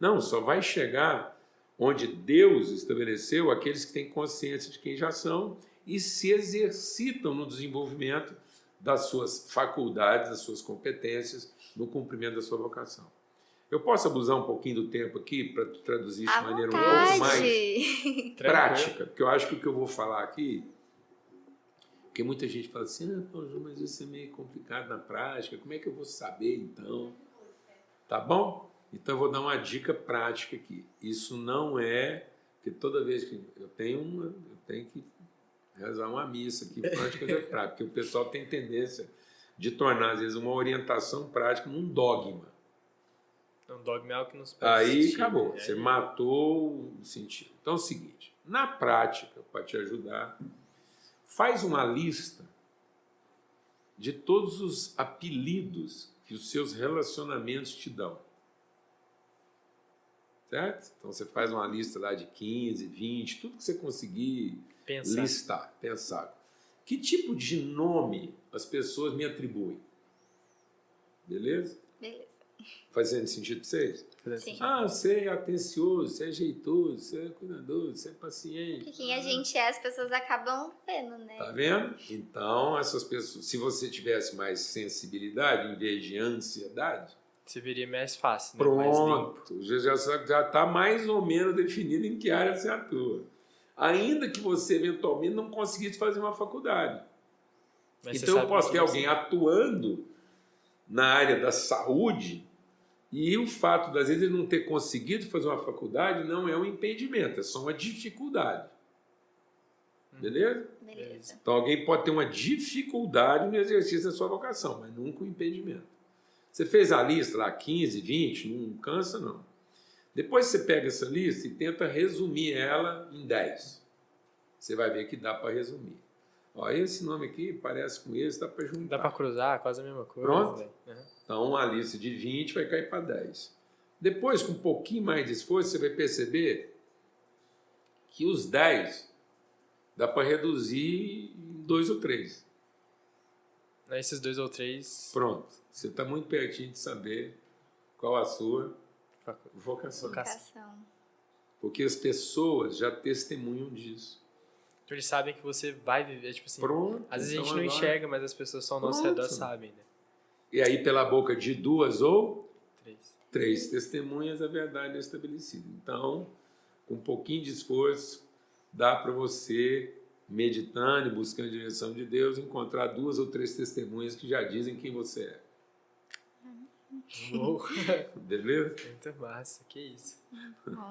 Não, só vai chegar onde Deus estabeleceu aqueles que têm consciência de quem já são e se exercitam no desenvolvimento das suas faculdades, das suas competências, no cumprimento da sua vocação. Eu posso abusar um pouquinho do tempo aqui para traduzir isso de maneira um pouco mais prática, porque eu acho que o que eu vou falar aqui, porque muita gente fala assim, ah, mas isso é meio complicado na prática, como é que eu vou saber então? Tá bom? Então eu vou dar uma dica prática aqui. Isso não é que toda vez que eu tenho uma, eu tenho que rezar uma missa aqui prática de prática, porque o pessoal tem tendência de tornar às vezes uma orientação prática num dogma. Um dogma é algo que nos Aí acabou, né? você matou o sentido. Então é o seguinte, na prática, para te ajudar, faz uma lista de todos os apelidos que os seus relacionamentos te dão certo? Então você faz uma lista lá de 15, 20, tudo que você conseguir pensar. listar, pensar. Que tipo de nome as pessoas me atribuem? Beleza? Beleza. Fazendo sentido para vocês? Sim. Ah, você é atencioso, você é jeitoso, você é cuidadoso, você é paciente. Porque quem a gente é, as pessoas acabam vendo, né? Tá vendo? Então, essas pessoas, se você tivesse mais sensibilidade em vez de ansiedade, se viria mais fácil. Né? Pronto, mais já está mais ou menos definido em que área você atua. Ainda que você eventualmente não conseguisse fazer uma faculdade. Mas então eu posso ter alguém atuando na área da saúde e o fato das vezes ele não ter conseguido fazer uma faculdade não é um impedimento, é só uma dificuldade. Hum. Beleza? Beleza. Então alguém pode ter uma dificuldade no exercício da sua vocação, mas nunca um impedimento. Você fez a lista lá, 15, 20, não cansa não. Depois você pega essa lista e tenta resumir ela em 10. Você vai ver que dá para resumir. Ó, esse nome aqui parece com esse, dá para juntar. Dá para cruzar, quase a mesma coisa. Pronto? Uhum. Então, a lista de 20 vai cair para 10. Depois, com um pouquinho mais de esforço, você vai perceber que os 10 dá para reduzir em dois ou três. Esses dois ou três. Pronto. Você está muito pertinho de saber qual a sua vocação. vocação. Porque as pessoas já testemunham disso. Então eles sabem que você vai viver, tipo assim. Pronto. Às vezes então a gente não agora... enxerga, mas as pessoas ao nosso redor sabem, né? E aí, pela boca de duas ou três, três testemunhas, a verdade é estabelecida. Então, com um pouquinho de esforço, dá para você meditando e buscando a direção de Deus, encontrar duas ou três testemunhas que já dizem quem você é. Beleza? Muito massa, que isso.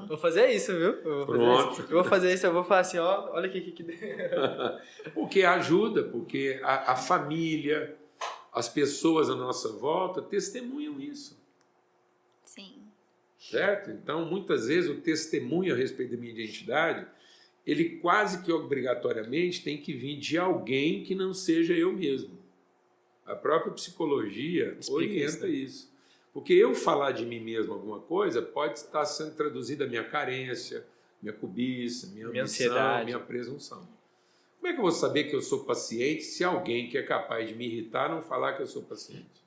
Vou fazer isso, viu? Eu vou Pronto. Isso. Eu vou fazer isso, eu vou falar assim, ó, olha aqui que Porque ajuda, porque a, a família, as pessoas à nossa volta testemunham isso. Sim. Certo? Então, muitas vezes o testemunho a respeito da minha identidade ele quase que obrigatoriamente tem que vir de alguém que não seja eu mesmo. A própria psicologia Explica orienta isso, né? isso. Porque eu falar de mim mesmo alguma coisa pode estar sendo traduzida a minha carência, minha cobiça, minha, minha ambição, ansiedade. minha presunção. Como é que eu vou saber que eu sou paciente se alguém que é capaz de me irritar não falar que eu sou paciente?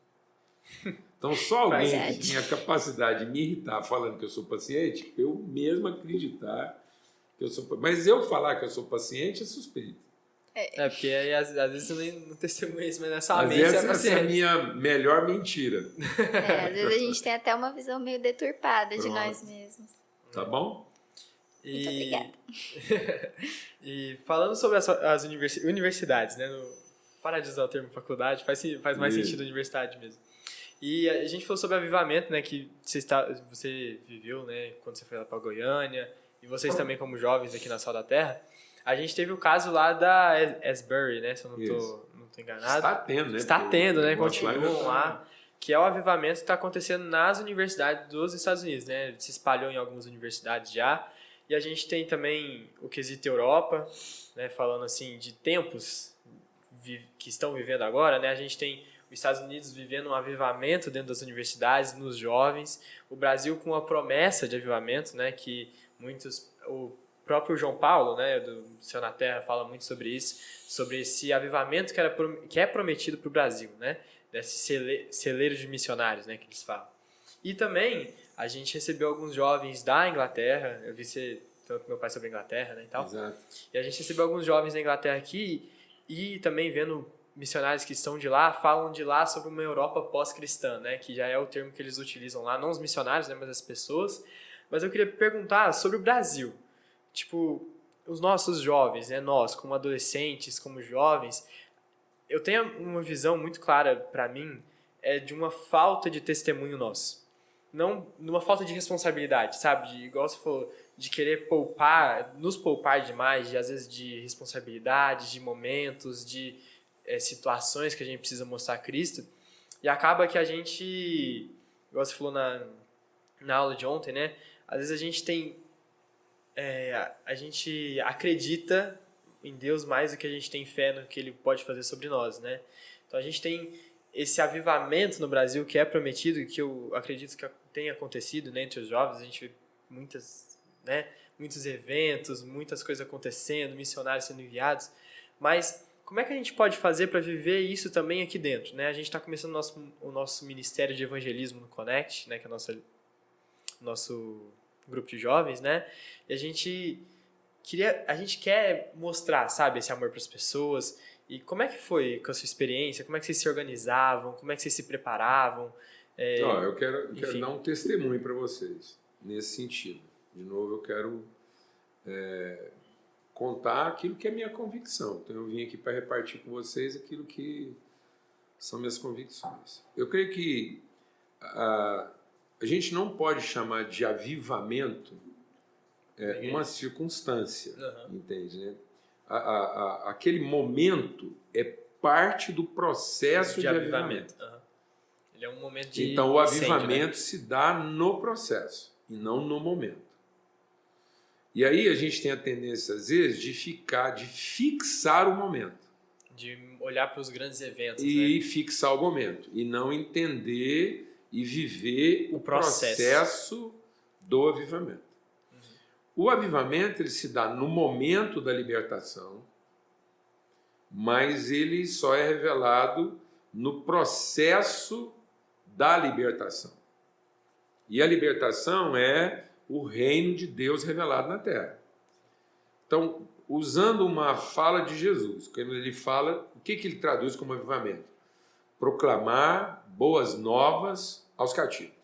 Então, só alguém que tem a capacidade de me irritar falando que eu sou paciente, eu mesmo acreditar que eu sou. Mas eu falar que eu sou paciente é suspeito. É, é porque aí às, às vezes você não testemunha isso, mas nessa mente essa, é essa é a minha melhor mentira. É, às vezes a gente tem até uma visão meio deturpada Pronto. de nós mesmos. Tá bom? E... Muito obrigada. e falando sobre as, as universidades, né? No, para de usar o termo faculdade, faz, faz mais sentido universidade mesmo. E a gente falou sobre avivamento, né? Que você, está, você viveu, né? Quando você foi lá para Goiânia e vocês também como jovens aqui na Sal da Terra, a gente teve o caso lá da Asbury, né? Se eu não estou não tô enganado. Está tendo, né? Está tendo, né? Continuam lá. Que é o avivamento que está acontecendo nas universidades dos Estados Unidos, né? Se espalhou em algumas universidades já. E a gente tem também o quesito Europa, né? Falando assim de tempos que estão vivendo agora, né? A gente tem os Estados Unidos vivendo um avivamento dentro das universidades, nos jovens. O Brasil com uma promessa de avivamento, né? Que muitos o próprio João Paulo, né, do Céu na Terra, fala muito sobre isso, sobre esse avivamento que, era, que é prometido para o Brasil, né, desse celeiro de missionários, né, que eles falam. E também a gente recebeu alguns jovens da Inglaterra, eu vi você falando com meu pai sobre a Inglaterra, né, e tal. Exato. E a gente recebeu alguns jovens da Inglaterra aqui e também vendo missionários que estão de lá falam de lá sobre uma Europa pós-cristã, né, que já é o termo que eles utilizam lá, não os missionários, né, mas as pessoas. Mas eu queria perguntar sobre o Brasil. Tipo, os nossos jovens, né, nós como adolescentes, como jovens, eu tenho uma visão muito clara para mim é de uma falta de testemunho nosso. Não numa falta de responsabilidade, sabe? De, igual você falou, de querer poupar, nos poupar demais, de, às vezes de responsabilidade, de momentos, de é, situações que a gente precisa mostrar Cristo. E acaba que a gente, igual você falou na, na aula de ontem, né? Às vezes a gente tem. É, a gente acredita em Deus mais do que a gente tem fé no que Ele pode fazer sobre nós, né? Então a gente tem esse avivamento no Brasil que é prometido, que eu acredito que tem acontecido né, entre os jovens. A gente vê muitas, né, muitos eventos, muitas coisas acontecendo, missionários sendo enviados. Mas como é que a gente pode fazer para viver isso também aqui dentro? Né? A gente está começando o nosso, o nosso ministério de evangelismo no Connect, né, que é o nosso, nosso grupo de jovens, né? E a gente queria, a gente quer mostrar, sabe, esse amor para as pessoas. E como é que foi com a sua experiência? Como é que vocês se organizavam? Como é que vocês se preparavam? É, Ó, eu quero, eu quero dar um testemunho para vocês nesse sentido. De novo, eu quero é, contar aquilo que é minha convicção. Então eu vim aqui para repartir com vocês aquilo que são minhas convicções. Eu creio que a, a gente não pode chamar de avivamento é, uma circunstância, uhum. entende? Né? A, a, a, aquele momento é parte do processo de, de avivamento. avivamento. Uhum. Ele é um momento de Então o avivamento né? se dá no processo e não no momento. E aí a gente tem a tendência, às vezes, de ficar, de fixar o momento. De olhar para os grandes eventos. E né? fixar o momento. E não entender e viver o, processo. processo. do avivamento. Uhum. O avivamento ele se dá no momento da libertação, mas ele só é revelado no processo da libertação. E a libertação é o reino de Deus revelado na terra. Então, usando uma fala de Jesus, quando ele fala, o que, que ele traduz como avivamento? Proclamar boas novas aos cativos,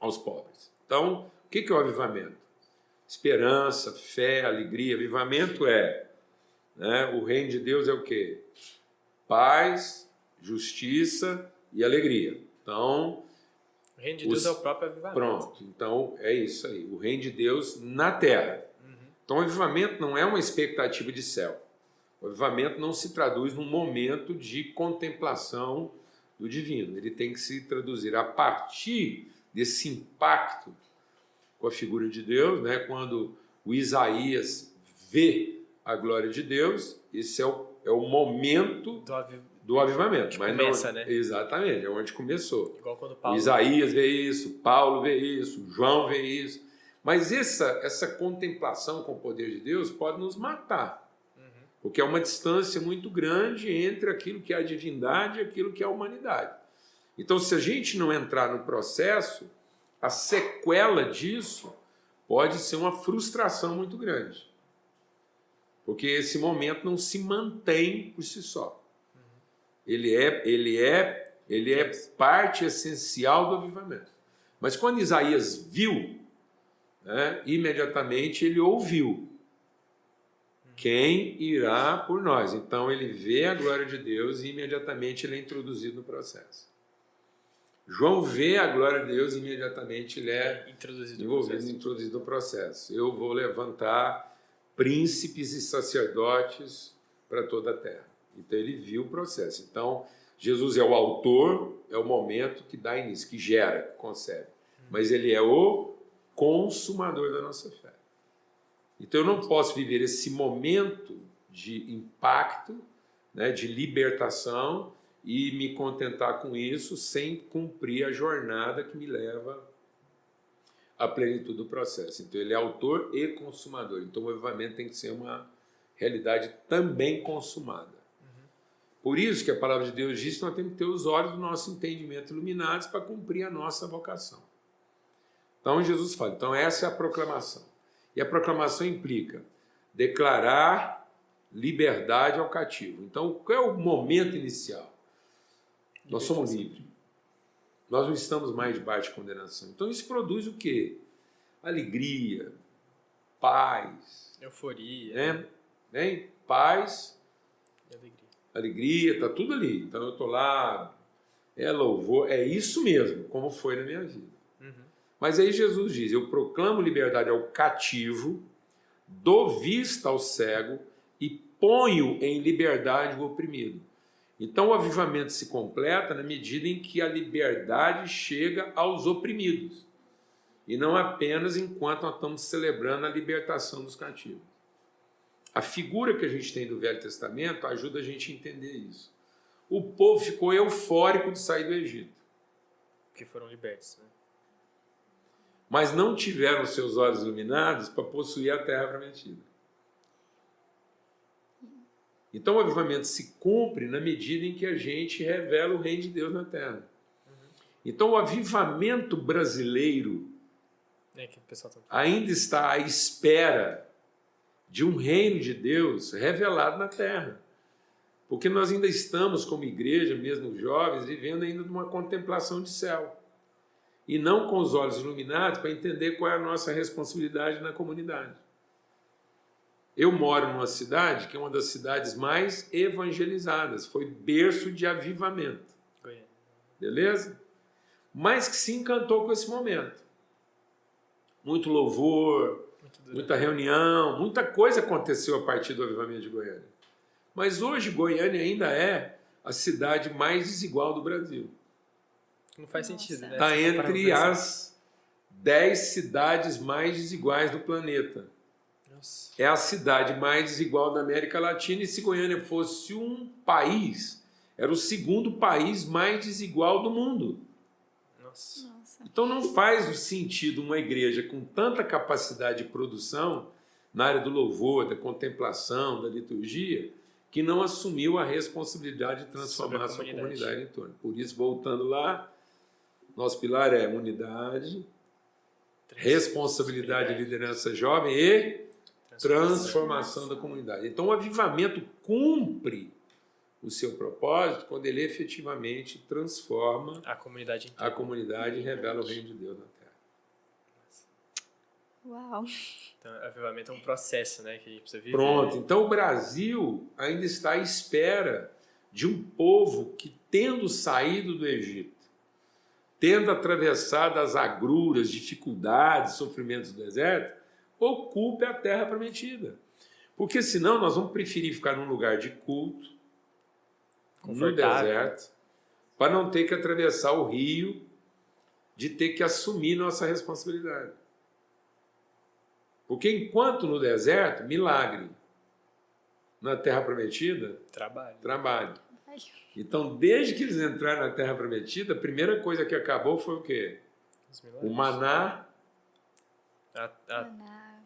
aos pobres. Então, o que, é o avivamento? Esperança, fé, alegria. Avivamento é né, o reino de Deus é o que? Paz, justiça e alegria. Então, o reino de Deus é o próprio avivamento. Pronto, então é isso aí. O reino de Deus na terra. Uhum. Então o avivamento não é uma expectativa de céu. O avivamento não se traduz num momento de contemplação do divino. Ele tem que se traduzir a partir desse impacto com a figura de Deus, né? quando o Isaías vê a glória de Deus, esse é o, é o momento do, aviv do avivamento. Mas começa, não, né? Exatamente, é onde começou. Igual quando Paulo... Isaías vê isso, Paulo vê isso, João vê isso. Mas essa, essa contemplação com o poder de Deus pode nos matar. Porque é uma distância muito grande entre aquilo que é a divindade e aquilo que é a humanidade. Então, se a gente não entrar no processo, a sequela disso pode ser uma frustração muito grande. Porque esse momento não se mantém por si só. Ele é, ele é, ele é parte essencial do avivamento. Mas quando Isaías viu, né, imediatamente ele ouviu. Quem irá por nós? Então ele vê a glória de Deus e imediatamente ele é introduzido no processo. João vê a glória de Deus e imediatamente ele é introduzido, envolvido, no introduzido no processo. Eu vou levantar príncipes e sacerdotes para toda a terra. Então ele viu o processo. Então Jesus é o autor, é o momento que dá início, que gera, que concebe. Mas ele é o consumador da nossa fé. Então eu não posso viver esse momento de impacto, né, de libertação e me contentar com isso sem cumprir a jornada que me leva a plenitude do processo. Então ele é autor e consumador. Então o avivamento tem que ser uma realidade também consumada. Por isso que a palavra de Deus diz que nós temos que ter os olhos do nosso entendimento iluminados para cumprir a nossa vocação. Então Jesus fala, então essa é a proclamação. E a proclamação implica declarar liberdade ao cativo. Então, qual é o momento inicial? Nós somos livres. Nós não estamos mais debaixo de condenação. Então isso produz o quê? Alegria, paz. Euforia. Né? Bem, paz. E alegria. Alegria, tá tudo ali. Então eu tô lá, é louvor, é isso mesmo, como foi na minha vida. Uhum. Mas aí Jesus diz: Eu proclamo liberdade ao cativo, dou vista ao cego e ponho em liberdade o oprimido. Então o avivamento se completa na medida em que a liberdade chega aos oprimidos. E não apenas enquanto nós estamos celebrando a libertação dos cativos. A figura que a gente tem do Velho Testamento ajuda a gente a entender isso. O povo ficou eufórico de sair do Egito. Porque foram libertos, né? Mas não tiveram seus olhos iluminados para possuir a terra prometida. Então o avivamento se cumpre na medida em que a gente revela o reino de Deus na terra. Então o avivamento brasileiro é tá ainda está à espera de um reino de Deus revelado na terra. Porque nós ainda estamos, como igreja, mesmo jovens, vivendo ainda numa contemplação de céu. E não com os olhos iluminados para entender qual é a nossa responsabilidade na comunidade. Eu moro numa cidade que é uma das cidades mais evangelizadas, foi berço de avivamento. Beleza? Mas que se encantou com esse momento. Muito louvor, muita reunião, muita coisa aconteceu a partir do avivamento de Goiânia. Mas hoje Goiânia ainda é a cidade mais desigual do Brasil. Não faz Nossa. sentido, né? Está entre as dez cidades mais desiguais do planeta. É a cidade mais desigual da América Latina e se Goiânia fosse um país, era o segundo país mais desigual do mundo. Nossa. Então não faz sentido uma igreja com tanta capacidade de produção na área do louvor, da contemplação, da liturgia, que não assumiu a responsabilidade de transformar a, a sua comunidade em torno. Por isso, voltando lá, nosso pilar é unidade, responsabilidade de liderança jovem e transformação da comunidade. Então, o avivamento cumpre o seu propósito quando ele efetivamente transforma a comunidade, a comunidade e revela o reino de Deus na Terra. Uau! Então, avivamento é um processo né, que a gente precisa viver. Pronto, então o Brasil ainda está à espera de um povo que, tendo saído do Egito, tendo atravessado as agruras, dificuldades, sofrimentos do deserto, ocupe a terra prometida. Porque senão nós vamos preferir ficar num lugar de culto, no deserto, para não ter que atravessar o rio, de ter que assumir nossa responsabilidade. Porque enquanto no deserto, milagre. Na terra prometida, trabalho. Trabalho. Então, desde que eles entraram na terra prometida, a primeira coisa que acabou foi o quê? O maná. A, a,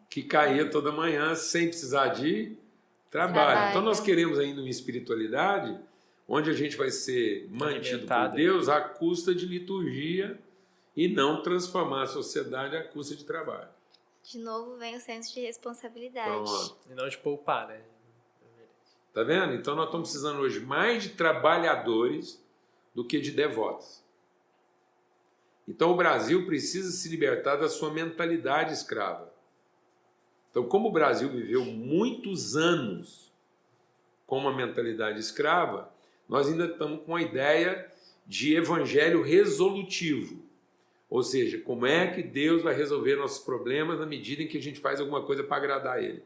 que caía toda manhã sem precisar de trabalho. trabalho. Então nós queremos ainda uma espiritualidade onde a gente vai ser mantido por Deus à custa de liturgia e não transformar a sociedade à custa de trabalho. De novo vem o senso de responsabilidade. Pronto. E não de poupar, né? Tá vendo? Então nós estamos precisando hoje mais de trabalhadores do que de devotos. Então o Brasil precisa se libertar da sua mentalidade escrava. Então, como o Brasil viveu muitos anos com uma mentalidade escrava, nós ainda estamos com a ideia de evangelho resolutivo. Ou seja, como é que Deus vai resolver nossos problemas na medida em que a gente faz alguma coisa para agradar Ele.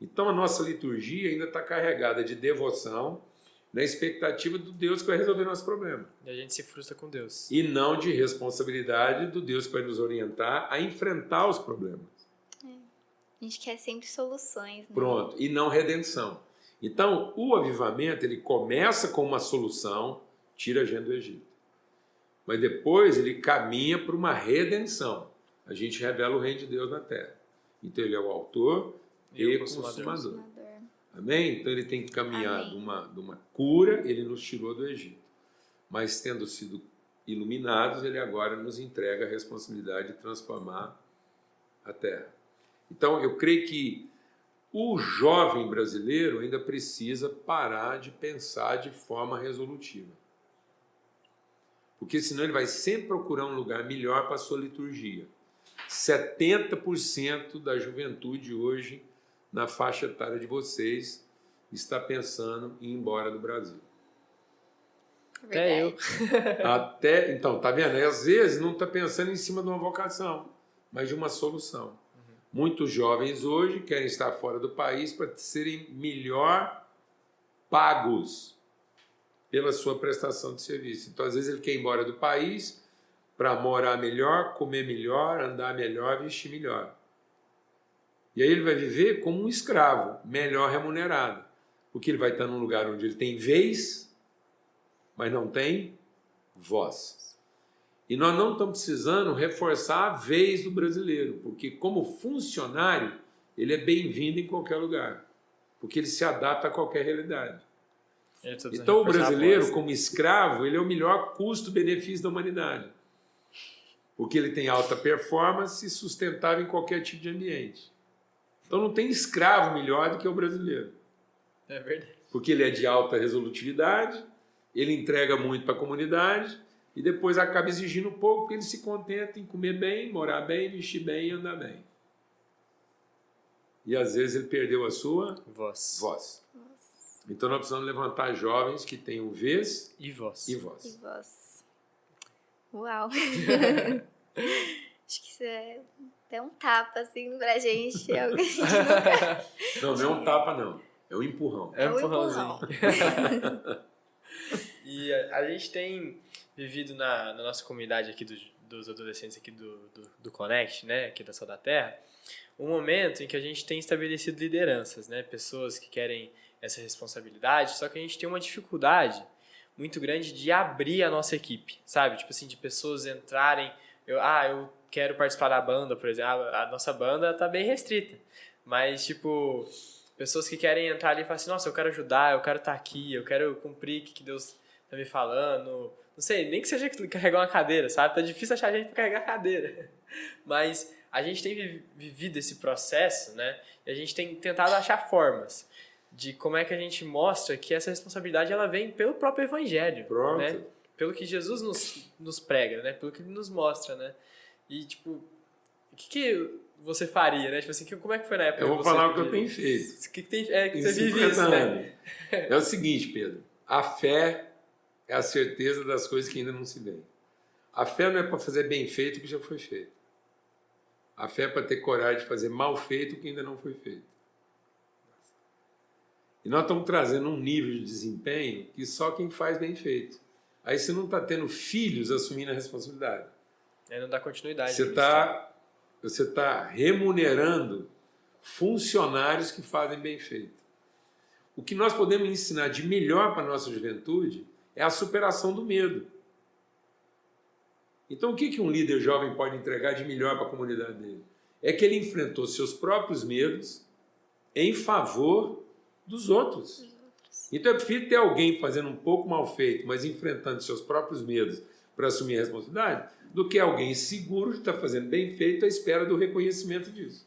Então a nossa liturgia ainda está carregada de devoção, na expectativa do Deus que vai resolver nossos problemas. E a gente se frustra com Deus. E não de responsabilidade do Deus que vai nos orientar a enfrentar os problemas. A gente quer sempre soluções. Né? Pronto, e não redenção. Então, o avivamento ele começa com uma solução, tira a gente do Egito. Mas depois ele caminha para uma redenção. a gente revela o reino de Deus na terra. Então ele é o autor e, o consumador. consumador. Amém? Então ele tem que caminhar de uma, de uma cura, ele nos tirou do Egito. Mas tendo sido iluminados, ele agora nos entrega a responsabilidade de transformar a terra. Então eu creio que o jovem brasileiro ainda precisa parar de pensar de forma resolutiva. Porque senão ele vai sempre procurar um lugar melhor para a sua liturgia. 70% da juventude hoje, na faixa etária de vocês, está pensando em ir embora do Brasil. É Até eu. Até, então, tá vendo? E às vezes não está pensando em cima de uma vocação, mas de uma solução. Uhum. Muitos jovens hoje querem estar fora do país para serem melhor pagos pela sua prestação de serviço. Então, às vezes ele quer ir embora do país para morar melhor, comer melhor, andar melhor, vestir melhor. E aí ele vai viver como um escravo, melhor remunerado, porque ele vai estar num lugar onde ele tem vez, mas não tem voz. E nós não estamos precisando reforçar a vez do brasileiro, porque como funcionário, ele é bem-vindo em qualquer lugar, porque ele se adapta a qualquer realidade. Então o brasileiro, como escravo, ele é o melhor custo-benefício da humanidade porque ele tem alta performance e sustentável em qualquer tipo de ambiente. Então não tem escravo melhor do que o brasileiro. É verdade. Porque ele é de alta resolutividade, ele entrega muito para a comunidade e depois acaba exigindo pouco porque ele se contenta em comer bem, morar bem, vestir bem e andar bem. E às vezes ele perdeu a sua voz. voz. Então nós precisamos levantar jovens que tenham vez e voz. E voz. E voz. Uau! Acho que isso é até um tapa, assim, pra gente. É nunca... Não, não é um tapa, não. É um empurrão. É um empurrãozinho. e a, a, gente tem vivido na, na nossa comunidade aqui dos, dos adolescentes aqui do, do, do Connect, né, aqui da Sal da Terra, um momento em que a gente tem estabelecido lideranças, né, pessoas que querem essa responsabilidade, só que a gente tem uma dificuldade muito grande de abrir a nossa equipe, sabe? Tipo assim, de pessoas entrarem, eu, ah, eu quero participar da banda, por exemplo, a, a nossa banda tá bem restrita, mas tipo, pessoas que querem entrar ali e falar assim, nossa, eu quero ajudar, eu quero estar tá aqui, eu quero cumprir o que Deus tá me falando, não sei, nem que seja carregar uma cadeira, sabe? Tá difícil achar gente para carregar cadeira, mas a gente tem vivido esse processo, né? E a gente tem tentado achar formas de como é que a gente mostra que essa responsabilidade ela vem pelo próprio evangelho, Pronto. né? Pelo que Jesus nos, nos prega, né? Pelo que ele nos mostra, né? E tipo, o que, que você faria, né? Tipo assim, como é que foi na época? Eu vou falar o que eu tenho feito. O que, que tem, é que você vive isso, né? É o seguinte, Pedro. A fé é a certeza das coisas que ainda não se veem. A fé não é para fazer bem feito o que já foi feito. A fé é para ter coragem de fazer mal feito o que ainda não foi feito. E nós estamos trazendo um nível de desempenho que só quem faz bem feito. Aí você não está tendo filhos assumindo a responsabilidade. Aí não dá continuidade. Você está você tá remunerando funcionários que fazem bem feito. O que nós podemos ensinar de melhor para a nossa juventude é a superação do medo. Então, o que, que um líder jovem pode entregar de melhor para a comunidade dele? É que ele enfrentou seus próprios medos em favor dos outros. Então eu prefiro ter alguém fazendo um pouco mal feito, mas enfrentando seus próprios medos para assumir a responsabilidade, do que alguém seguro de estar tá fazendo bem feito à espera do reconhecimento disso.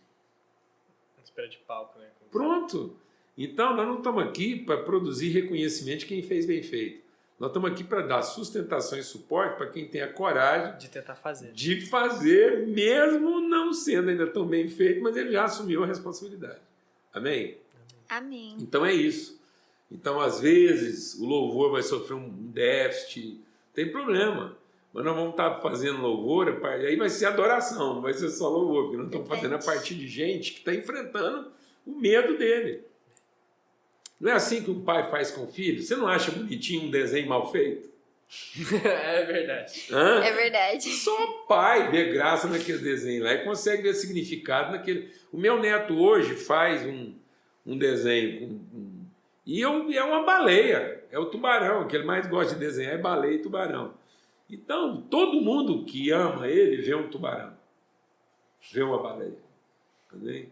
À espera de palco, né? Pronto. Então nós não estamos aqui para produzir reconhecimento de quem fez bem feito. Nós estamos aqui para dar sustentação e suporte para quem tem a coragem de tentar fazer. De fazer, mesmo não sendo ainda tão bem feito, mas ele já assumiu a responsabilidade. Amém? Amém. Então é isso. Então, às vezes, o louvor vai sofrer um déficit, tem problema. Mas nós vamos estar fazendo louvor, aí vai ser adoração, não vai ser só louvor, porque nós estamos fazendo a partir de gente que está enfrentando o medo dele. Não é assim que um pai faz com o filho? Você não acha bonitinho um desenho mal feito? é verdade. Hã? É verdade. Só pai vê graça naquele desenho lá e consegue ver significado naquele. O meu neto hoje faz um, um desenho com, com... e eu, é uma baleia, é o tubarão, que ele mais gosta de desenhar é baleia e tubarão. Então, todo mundo que ama ele vê um tubarão. ver uma baleia. Amém?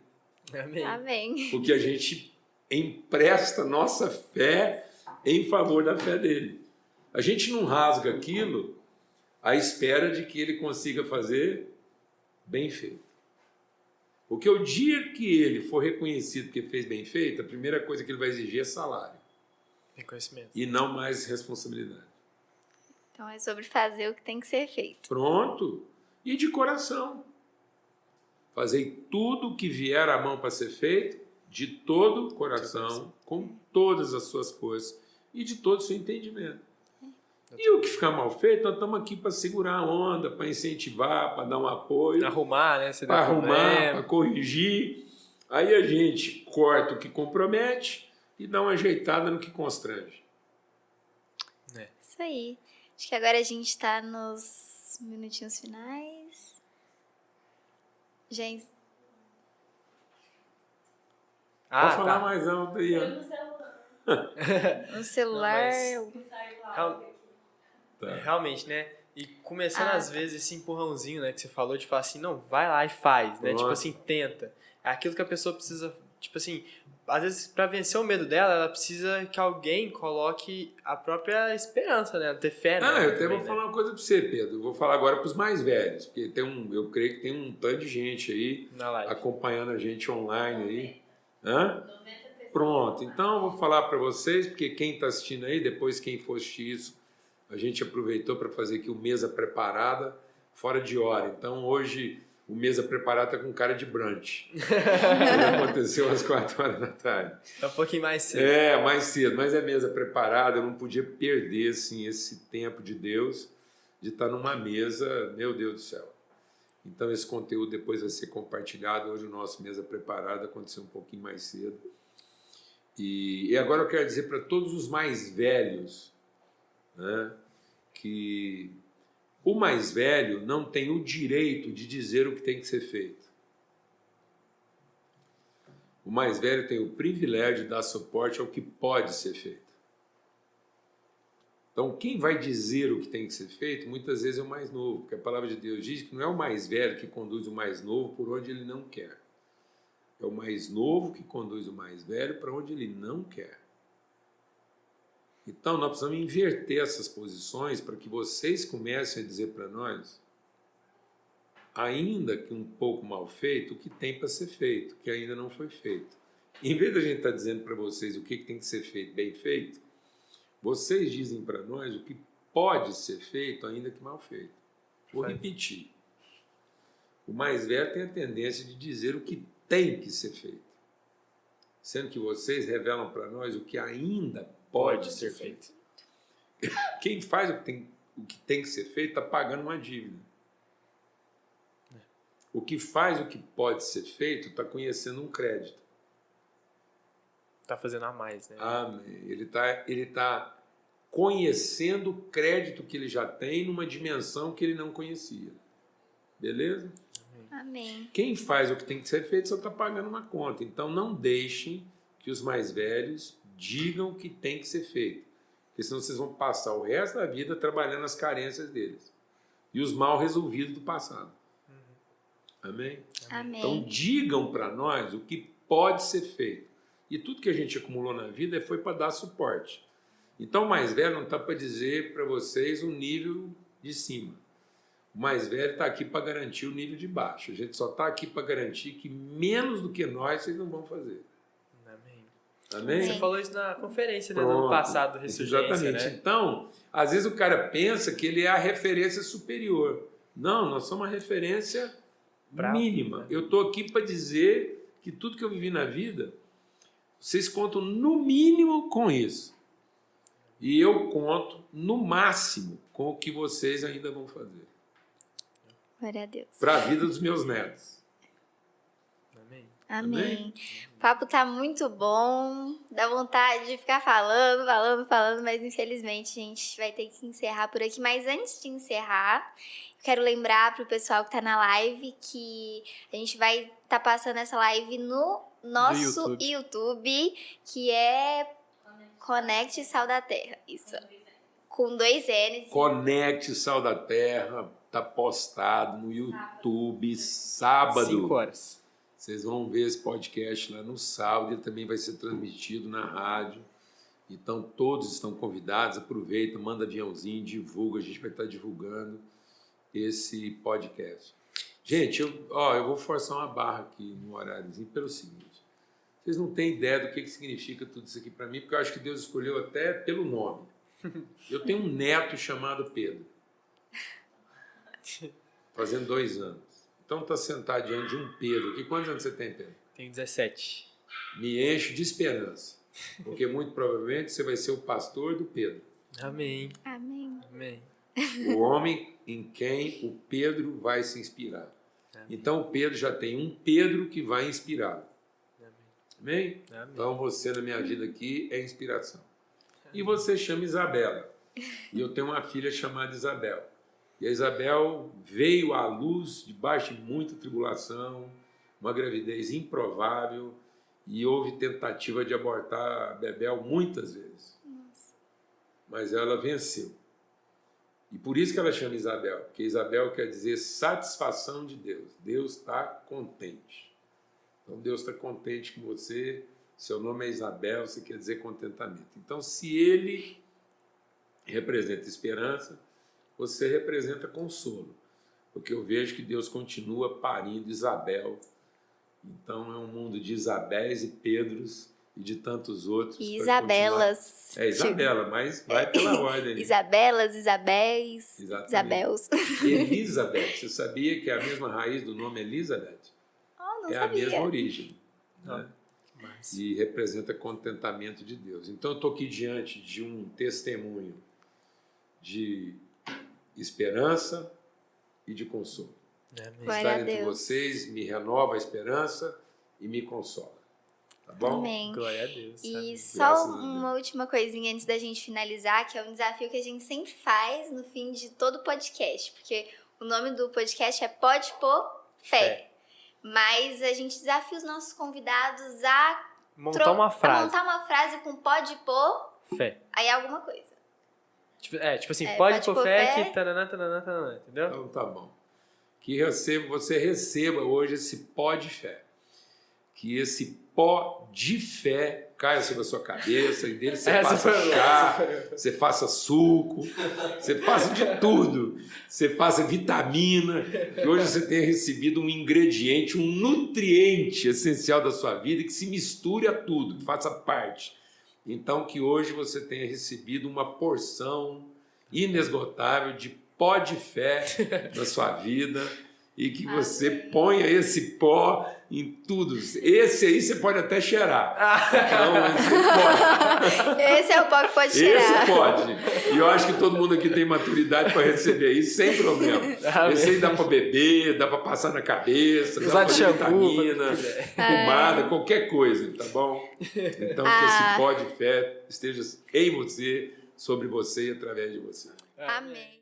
Amém. Amém. Porque a gente empresta nossa fé em favor da fé dele. A gente não rasga aquilo à espera de que ele consiga fazer bem feito. Porque o dia que ele for reconhecido que fez bem feito, a primeira coisa que ele vai exigir é salário. Reconhecimento. E não mais responsabilidade. Então é sobre fazer o que tem que ser feito. Pronto. E de coração. Fazei tudo o que vier à mão para ser feito, de todo o coração, com todas as suas forças e de todo o seu entendimento. E o que ficar mal feito, nós estamos aqui para segurar a onda, para incentivar, para dar um apoio. Arrumar, né? Para arrumar, para corrigir. Aí a gente corta o que compromete e dá uma ajeitada no que constrange. É. Isso aí. Acho que agora a gente está nos minutinhos finais. Gente. Ah, falar tá. mais alto aí, ó. No celular. Não, mas... Tá. É, realmente, né? E começando, ah, às vezes, esse empurrãozinho, né, que você falou, de falar assim, não, vai lá e faz, né? Nossa. Tipo assim, tenta. É aquilo que a pessoa precisa, tipo assim, às vezes, para vencer o medo dela, ela precisa que alguém coloque a própria esperança, né? Ter fé, né? Ah, eu até também, vou né? falar uma coisa para você, Pedro. Eu vou falar agora para os mais velhos, porque tem um, eu creio que tem um tanto de gente aí acompanhando a gente online aí. Hã? Pronto, então eu vou falar para vocês, porque quem está assistindo aí, depois quem for assistir isso, a gente aproveitou para fazer aqui o Mesa Preparada fora de hora. Então hoje o Mesa Preparada está com cara de brunch. aconteceu às quatro horas da tarde. É um pouquinho mais cedo. É, mais cedo, mas é Mesa Preparada. Eu não podia perder assim, esse tempo de Deus de estar numa mesa, meu Deus do céu. Então esse conteúdo depois vai ser compartilhado. Hoje o nosso Mesa Preparada aconteceu um pouquinho mais cedo. E, e agora eu quero dizer para todos os mais velhos né, que o mais velho não tem o direito de dizer o que tem que ser feito. O mais velho tem o privilégio de dar suporte ao que pode ser feito. Então, quem vai dizer o que tem que ser feito, muitas vezes é o mais novo, porque a palavra de Deus diz que não é o mais velho que conduz o mais novo por onde ele não quer. É o mais novo que conduz o mais velho para onde ele não quer. Então, nós precisamos inverter essas posições para que vocês comecem a dizer para nós, ainda que um pouco mal feito, o que tem para ser feito, que ainda não foi feito. Em vez da gente estar tá dizendo para vocês o que tem que ser feito, bem feito, vocês dizem para nós o que pode ser feito, ainda que mal feito. Vou repetir. O mais velho tem a tendência de dizer o que tem que ser feito, sendo que vocês revelam para nós o que ainda pode ser feito. Quem faz o que tem, o que, tem que ser feito está pagando uma dívida. O que faz o que pode ser feito está conhecendo um crédito. Está fazendo a mais, né? Amém. Ele está ele tá conhecendo o crédito que ele já tem numa dimensão que ele não conhecia. Beleza? Amém. Quem faz o que tem que ser feito só está pagando uma conta. Então não deixem que os mais velhos digam o que tem que ser feito. Porque senão vocês vão passar o resto da vida trabalhando as carências deles e os mal resolvidos do passado. Amém? Amém? Então digam para nós o que pode ser feito. E tudo que a gente acumulou na vida foi para dar suporte. Então o mais velho não está para dizer para vocês o nível de cima. O mais velho está aqui para garantir o nível de baixo. A gente só está aqui para garantir que menos do que nós vocês não vão fazer. Amém? Você falou isso na conferência né, do ano passado, Ressurgência, Exatamente. Né? Então, às vezes o cara pensa que ele é a referência superior. Não, nós somos uma referência mínima. Eu estou aqui para dizer que tudo que eu vivi na vida, vocês contam no mínimo com isso. E eu conto no máximo com o que vocês ainda vão fazer. Glória a Deus. Para a vida dos meus netos. Amém. Amém. O papo tá muito bom. Dá vontade de ficar falando, falando, falando, mas infelizmente a gente vai ter que encerrar por aqui. Mas antes de encerrar, quero lembrar pro pessoal que tá na live que a gente vai estar tá passando essa live no nosso YouTube. YouTube. que é Conecte Sal da Terra. Isso. Com dois N's. Conecte Sal da Terra tá postado no YouTube sábado. 5 horas. Vocês vão ver esse podcast lá no sábado, ele também vai ser transmitido na rádio. Então todos estão convidados, aproveita, manda aviãozinho, divulga, a gente vai estar divulgando esse podcast. Gente, eu, ó, eu vou forçar uma barra aqui no horáriozinho pelo seguinte. Vocês não têm ideia do que, que significa tudo isso aqui para mim, porque eu acho que Deus escolheu até pelo nome. Eu tenho um neto chamado Pedro. Fazendo dois anos. Então tá sentado diante de um Pedro. Que quantos anos você tem, Pedro? Tenho 17. Me enche de esperança. Porque muito provavelmente você vai ser o pastor do Pedro. Amém. Amém. Amém. O homem em quem o Pedro vai se inspirar. Amém. Então o Pedro já tem um Pedro que vai inspirá-lo. Amém? Amém? Então você na minha vida aqui é inspiração. Amém. E você chama Isabela. E eu tenho uma filha chamada Isabel. E a Isabel veio à luz debaixo de muita tribulação, uma gravidez improvável, e houve tentativa de abortar a Bebel muitas vezes. Nossa. Mas ela venceu. E por isso que ela chama Isabel, porque Isabel quer dizer satisfação de Deus. Deus está contente. Então Deus está contente com você. Seu nome é Isabel, você quer dizer contentamento. Então, se ele representa esperança, você representa consolo. Porque eu vejo que Deus continua parindo Isabel então é um mundo de Isabéis e Pedros e de tantos outros. E Isabelas. É Isabela, mas vai pela ordem. Isabelas, Isabéis, Isabels. Elizabeth. Você sabia que é a mesma raiz do nome Elizabeth? Oh, não é sabia. a mesma origem. Né? Mas... E representa contentamento de Deus. Então eu estou aqui diante de um testemunho de esperança e de consolo. Amém. Estar entre vocês me renova a esperança e me consola. Tá bom? Amém. Glória a Deus. E Amém. só uma última coisinha antes da gente finalizar, que é um desafio que a gente sempre faz no fim de todo podcast, porque o nome do podcast é Pode Pôr Fé. Fé. Mas a gente desafia os nossos convidados a montar uma frase. montar uma frase com pode pôr fé. Aí é alguma coisa. Tipo, é, tipo assim, é, pode, pôr fé, fé que tananã, tananã, tananã, entendeu? Então tá bom que receba, você receba hoje esse pó de fé. Que esse pó de fé caia sobre a sua cabeça e dele você Essa faça chá, você faça suco, você faça de tudo. Você faça vitamina, que hoje você tenha recebido um ingrediente, um nutriente essencial da sua vida que se misture a tudo, que faça parte. Então que hoje você tenha recebido uma porção inesgotável de pó de fé na sua vida e que você ponha esse pó em tudo. Esse aí você pode até cheirar. Então, pode. Esse é o pó que pode cheirar. Esse pode. E eu acho que todo mundo aqui tem maturidade para receber isso sem problema. Esse aí dá para beber, dá para passar na cabeça, Usar dá para vitamina, fumada, qualquer coisa, tá bom? Então que esse ah. pó de fé esteja em você, sobre você e através de você. Amém.